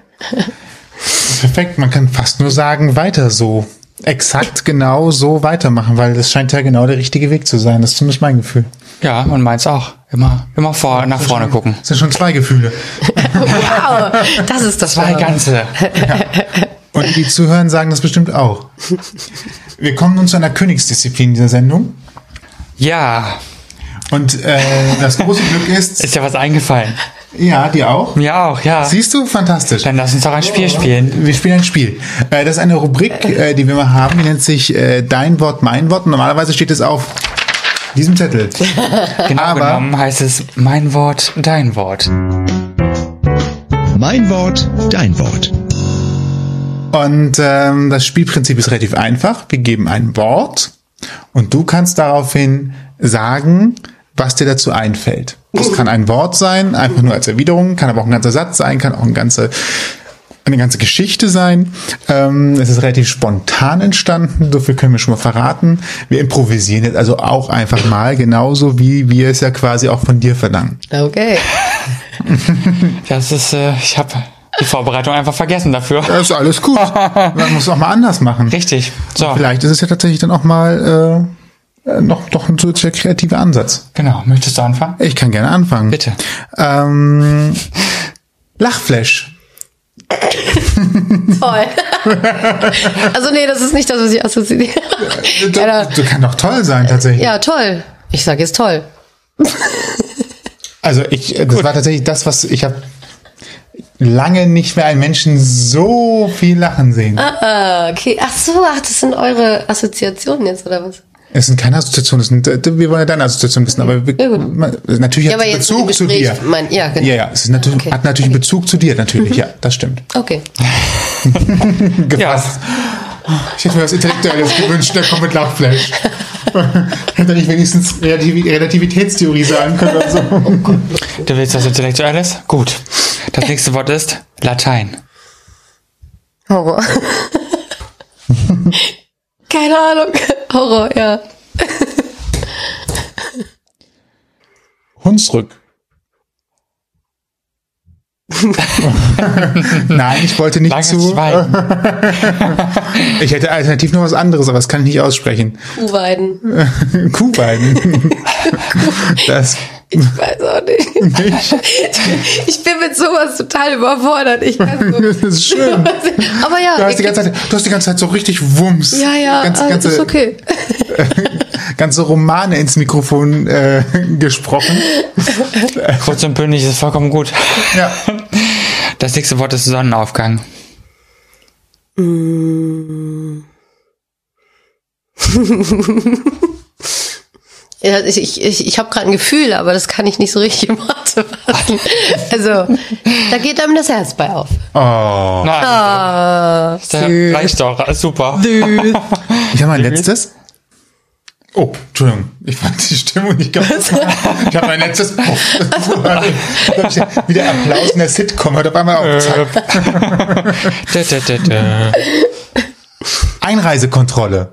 Perfekt, man kann fast nur sagen, weiter so. Exakt genau so weitermachen, weil das scheint ja genau der richtige Weg zu sein. Das ist zumindest mein Gefühl. Ja, und meins auch. Immer, immer vor, nach vorne gucken. Das sind schon zwei Gefühle. wow, das ist das Zwei ganze. Und die Zuhörer sagen das bestimmt auch. Wir kommen nun zu einer Königsdisziplin dieser Sendung. Ja, Und äh, das große Glück ist, ist ja was eingefallen. Ja, dir auch. Mir auch, ja. Siehst du? Fantastisch. Dann lass uns doch ein Spiel spielen. Wir spielen ein Spiel. Äh, Das ist eine Rubrik, äh, die wir mal haben, die nennt sich äh, Dein Wort, mein Wort. Und normalerweise steht es auf diesem Zettel. Genau Aber- genommen heißt es mein Wort, dein Wort. Mein Wort, dein Wort. Und ähm, das Spielprinzip ist relativ einfach. Wir geben ein Wort und du kannst daraufhin sagen, was dir dazu einfällt. Das kann ein Wort sein, einfach nur als Erwiderung, kann aber auch ein ganzer Satz sein, kann auch ein ganze, eine ganze Geschichte sein. Ähm, es ist relativ spontan entstanden, so viel können wir schon mal verraten. Wir improvisieren jetzt also auch einfach mal, genauso wie wir es ja quasi auch von dir verlangen. Okay. Das ist, äh, ich habe die Vorbereitung einfach vergessen dafür. Das ist alles gut. Man muss es auch mal anders machen. Richtig. So, Vielleicht ist es ja tatsächlich dann auch mal äh, äh, noch, noch ein zusätzlicher kreativer Ansatz. genau. Möchtest du anfangen? Ich kann gerne anfangen. Bitte. Ähm, Lachflash. Toll. also nee, das ist nicht das, was ich assoziiere. Du, du kann doch toll sein tatsächlich. Ja, toll. Ich sage jetzt toll. Also ich, äh, das war tatsächlich das, was ich habe lange nicht mehr einen Menschen so viel lachen sehen. Ah, okay. Ach so, ach, das sind eure Assoziationen jetzt, oder was? Es sind keine Assoziationen, es sind, äh, wir wollen ja deine Assoziation wissen, aber wir, Ja, man, natürlich Ja, hat es Bezug zu dir. mein- ja, genau. ja, ja, es ist natürlich, Okay. hat natürlich einen Bezug zu dir, natürlich, ja, das stimmt. Okay. Gefasst. Ich hätte mir was Intellektuelles gewünscht, der kommt mit Lachflash. hätte nicht wenigstens Relativ Relativitätstheorie sagen können oder so. Du willst was Intellektuelles? Gut. Das nächste Wort ist Latein. Horror. Keine Ahnung. Horror, ja. Hunsrück. Nein, ich wollte nicht Langes zu. Schweigen. Ich hätte alternativ noch was anderes, aber das kann ich nicht aussprechen. Kuhweiden. Kuhbein. Das Ich weiß auch nicht. nicht. Ich bin mit sowas total überfordert. Ich kann so. Das ist schön. Aber ja. Du hast, die ganze Zeit, du hast die ganze Zeit so richtig Wumms. ja, ja, Ganz, äh, ganze, ist okay. ganze Romane ins Mikrofon äh, gesprochen. Kurz und bündig ist vollkommen gut. Ja. Das nächste Wort ist Sonnenaufgang. Ja, ich ich, ich, ich habe gerade ein Gefühl, aber das kann ich nicht so richtig in Worte fassen. Also, da geht einem das Herz bei auf. Oh. Nein, Ah, das reicht doch. Super. Ich habe mein letztes. Oh, Entschuldigung, ich fand die Stimmung nicht ganz. Ich habe mein letztes. Oh, wieder Applaus in der Sitcom, hört auf einmal auf. Zack. Dä. Einreisekontrolle.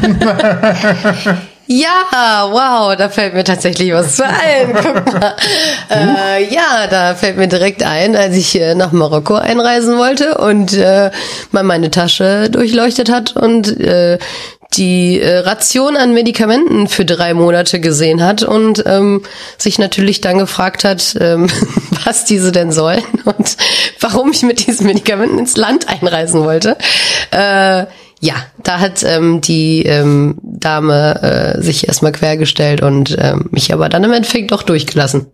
Ja, wow, da fällt mir tatsächlich was zu ein. Guck mal. Äh, ja, da fällt mir direkt ein, als ich äh, nach Marokko einreisen wollte und äh, man meine Tasche durchleuchtet hat und äh, die äh, Ration an Medikamenten für drei Monate gesehen hat und ähm, sich natürlich dann gefragt hat, ähm, was diese denn sollen und warum ich mit diesen Medikamenten ins Land einreisen wollte. Äh, ja, da hat ähm, die ähm, Dame äh, sich erstmal quergestellt und ähm, mich aber dann im Endeffekt doch durchgelassen.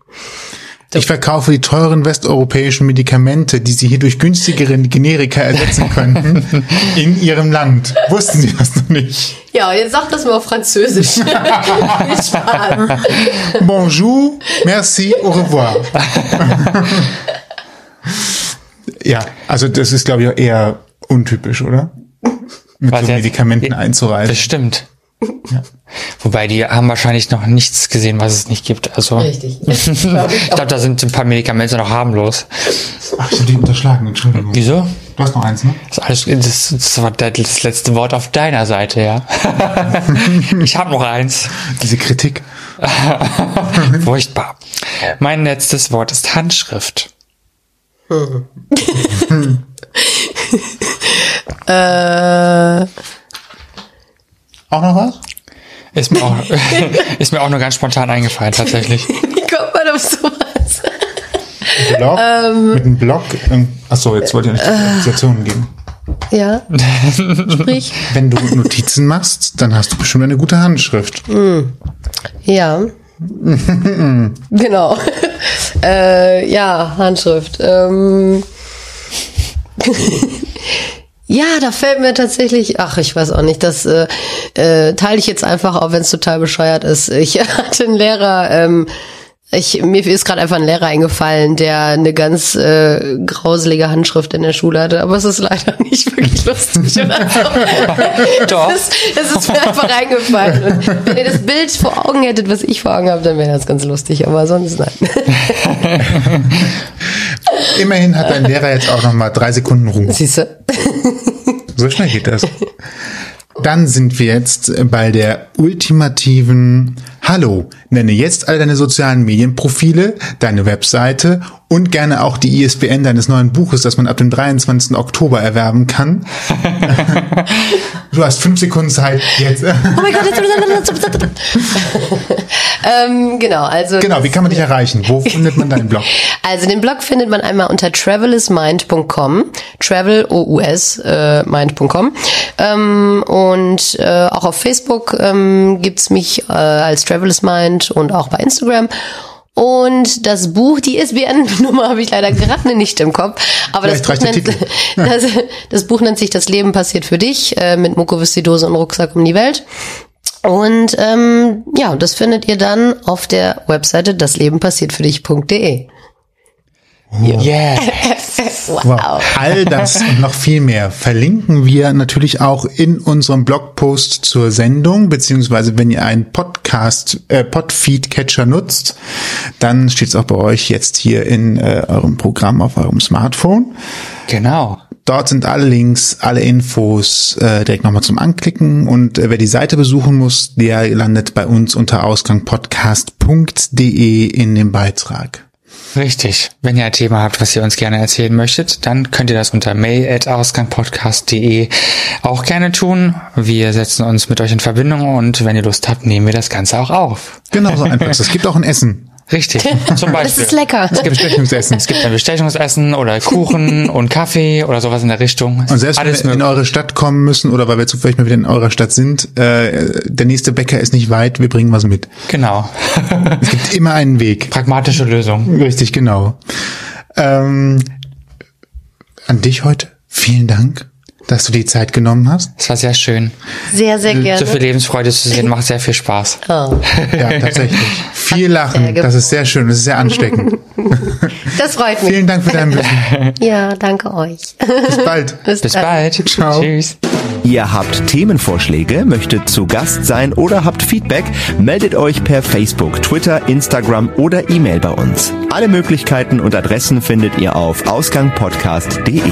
Ich verkaufe die teuren westeuropäischen Medikamente, die Sie hier durch günstigere Generika ersetzen könnten, in Ihrem Land. Wussten Sie das noch nicht? Ja, jetzt sag das mal auf Französisch. Viel Spaß. Bonjour, merci, au revoir. ja, also das ist, glaube ich, auch eher untypisch, oder? Mit Was so jetzt? Medikamenten einzureisen. Das stimmt. Wobei die haben wahrscheinlich noch nichts gesehen, was es nicht gibt. Also Richtig. ich glaube, da sind ein paar Medikamente noch harmlos. Ach, ich hab dich unterschlagen, Entschuldigung. Wieso? Du hast noch eins, ne? Das, ist alles, das, das war das letzte Wort auf deiner Seite, ja. ich habe noch eins. Diese Kritik. Furchtbar. Mein letztes Wort ist Handschrift. Äh, Auch noch was? Ist mir auch, ist mir auch nur ganz spontan eingefallen, tatsächlich. wie kommt man auf sowas? Blog? Ähm, Mit einem Blog? Achso, jetzt wollte ich nicht Assoziationen geben. Ja. Sprich. Wenn du Notizen machst, dann hast du bestimmt eine gute Handschrift. Ja. genau. äh, ja, Handschrift. Ähm. Ja, da fällt mir tatsächlich, ach, ich weiß auch nicht, das äh, äh, teile ich jetzt einfach, auch wenn es total bescheuert ist. Ich hatte einen Lehrer, ähm, ich, mir ist gerade einfach ein Lehrer eingefallen, der eine ganz äh, grauselige Handschrift in der Schule hatte, aber es ist leider nicht wirklich lustig. Doch. Es ist, es ist mir einfach eingefallen. Und wenn ihr das Bild vor Augen hättet, was ich vor Augen habe, dann wäre das ganz lustig, aber sonst nein. Immerhin hat dein Lehrer jetzt auch noch mal drei Sekunden Ruhe. Siehst du? So schnell geht das. Dann sind wir jetzt bei der ultimativen Hallo. Nenne jetzt alle deine sozialen Medienprofile, deine Webseite und gerne auch die ISBN deines neuen Buches, das man ab dem 23. Oktober erwerben kann. du hast fünf Sekunden Zeit jetzt. Oh mein Gott, jetzt. ähm, genau, also. genau, wie kann man dich erreichen? Wo findet man deinen Blog? Also den Blog findet man einmal unter travelismind.com, travel o u s äh, mind.com ähm, und äh, auch auf Facebook ähm, gibt's mich äh, als Travelis Mind und auch bei Instagram. Und das Buch, die ISBN-Nummer habe ich leider gerade nicht im Kopf. Aber das Buch, nennt, das, das Buch nennt sich Das Leben passiert für dich äh, mit Mucko Dose und Rucksack um die Welt. Und ähm, ja, das findet ihr dann auf der Webseite daslebenpassiertfürdig.de. Yeah. Wow. All das und noch viel mehr verlinken wir natürlich auch in unserem Blogpost zur Sendung, beziehungsweise wenn ihr einen Podcast, äh, Podfeed-Catcher nutzt, dann steht es auch bei euch jetzt hier in äh, eurem Programm auf eurem Smartphone. Genau. Dort sind alle Links, alle Infos äh, direkt nochmal zum Anklicken und äh, wer die Seite besuchen muss, der landet bei uns unter ausgangpodcast.de in dem Beitrag. Richtig. Wenn ihr ein Thema habt, was ihr uns gerne erzählen möchtet, dann könnt ihr das unter mail.ausgangpodcast.de auch gerne tun. Wir setzen uns mit euch in Verbindung und wenn ihr Lust habt, nehmen wir das Ganze auch auf. Genau so einfach. Es gibt auch ein Essen. Richtig. Zum Beispiel. Das ist lecker. Es gibt, Bestechungsessen. es gibt ein Bestechungsessen oder Kuchen und Kaffee oder sowas in der Richtung. Und selbst wenn wir in eure Stadt kommen müssen oder weil wir zufällig mal wieder in eurer Stadt sind, äh, der nächste Bäcker ist nicht weit, wir bringen was mit. Genau. Es gibt immer einen Weg. Pragmatische Lösung. Richtig, genau. Ähm, an dich heute, vielen Dank, dass du die Zeit genommen hast. Es war sehr schön. Sehr, sehr gerne. So viel Lebensfreude zu sehen macht sehr viel Spaß. Oh, Ja, tatsächlich. Viel Lachen, das ist sehr schön, das ist sehr ansteckend. das freut mich. Vielen Dank für dein Wissen. Ja, danke euch. Bis bald. Bis dann. bald. Ciao. Tschüss. Ihr habt Themenvorschläge, möchtet zu Gast sein oder habt Feedback, meldet euch per Facebook, Twitter, Instagram oder E-Mail bei uns. Alle Möglichkeiten und Adressen findet ihr auf ausgangpodcast.de.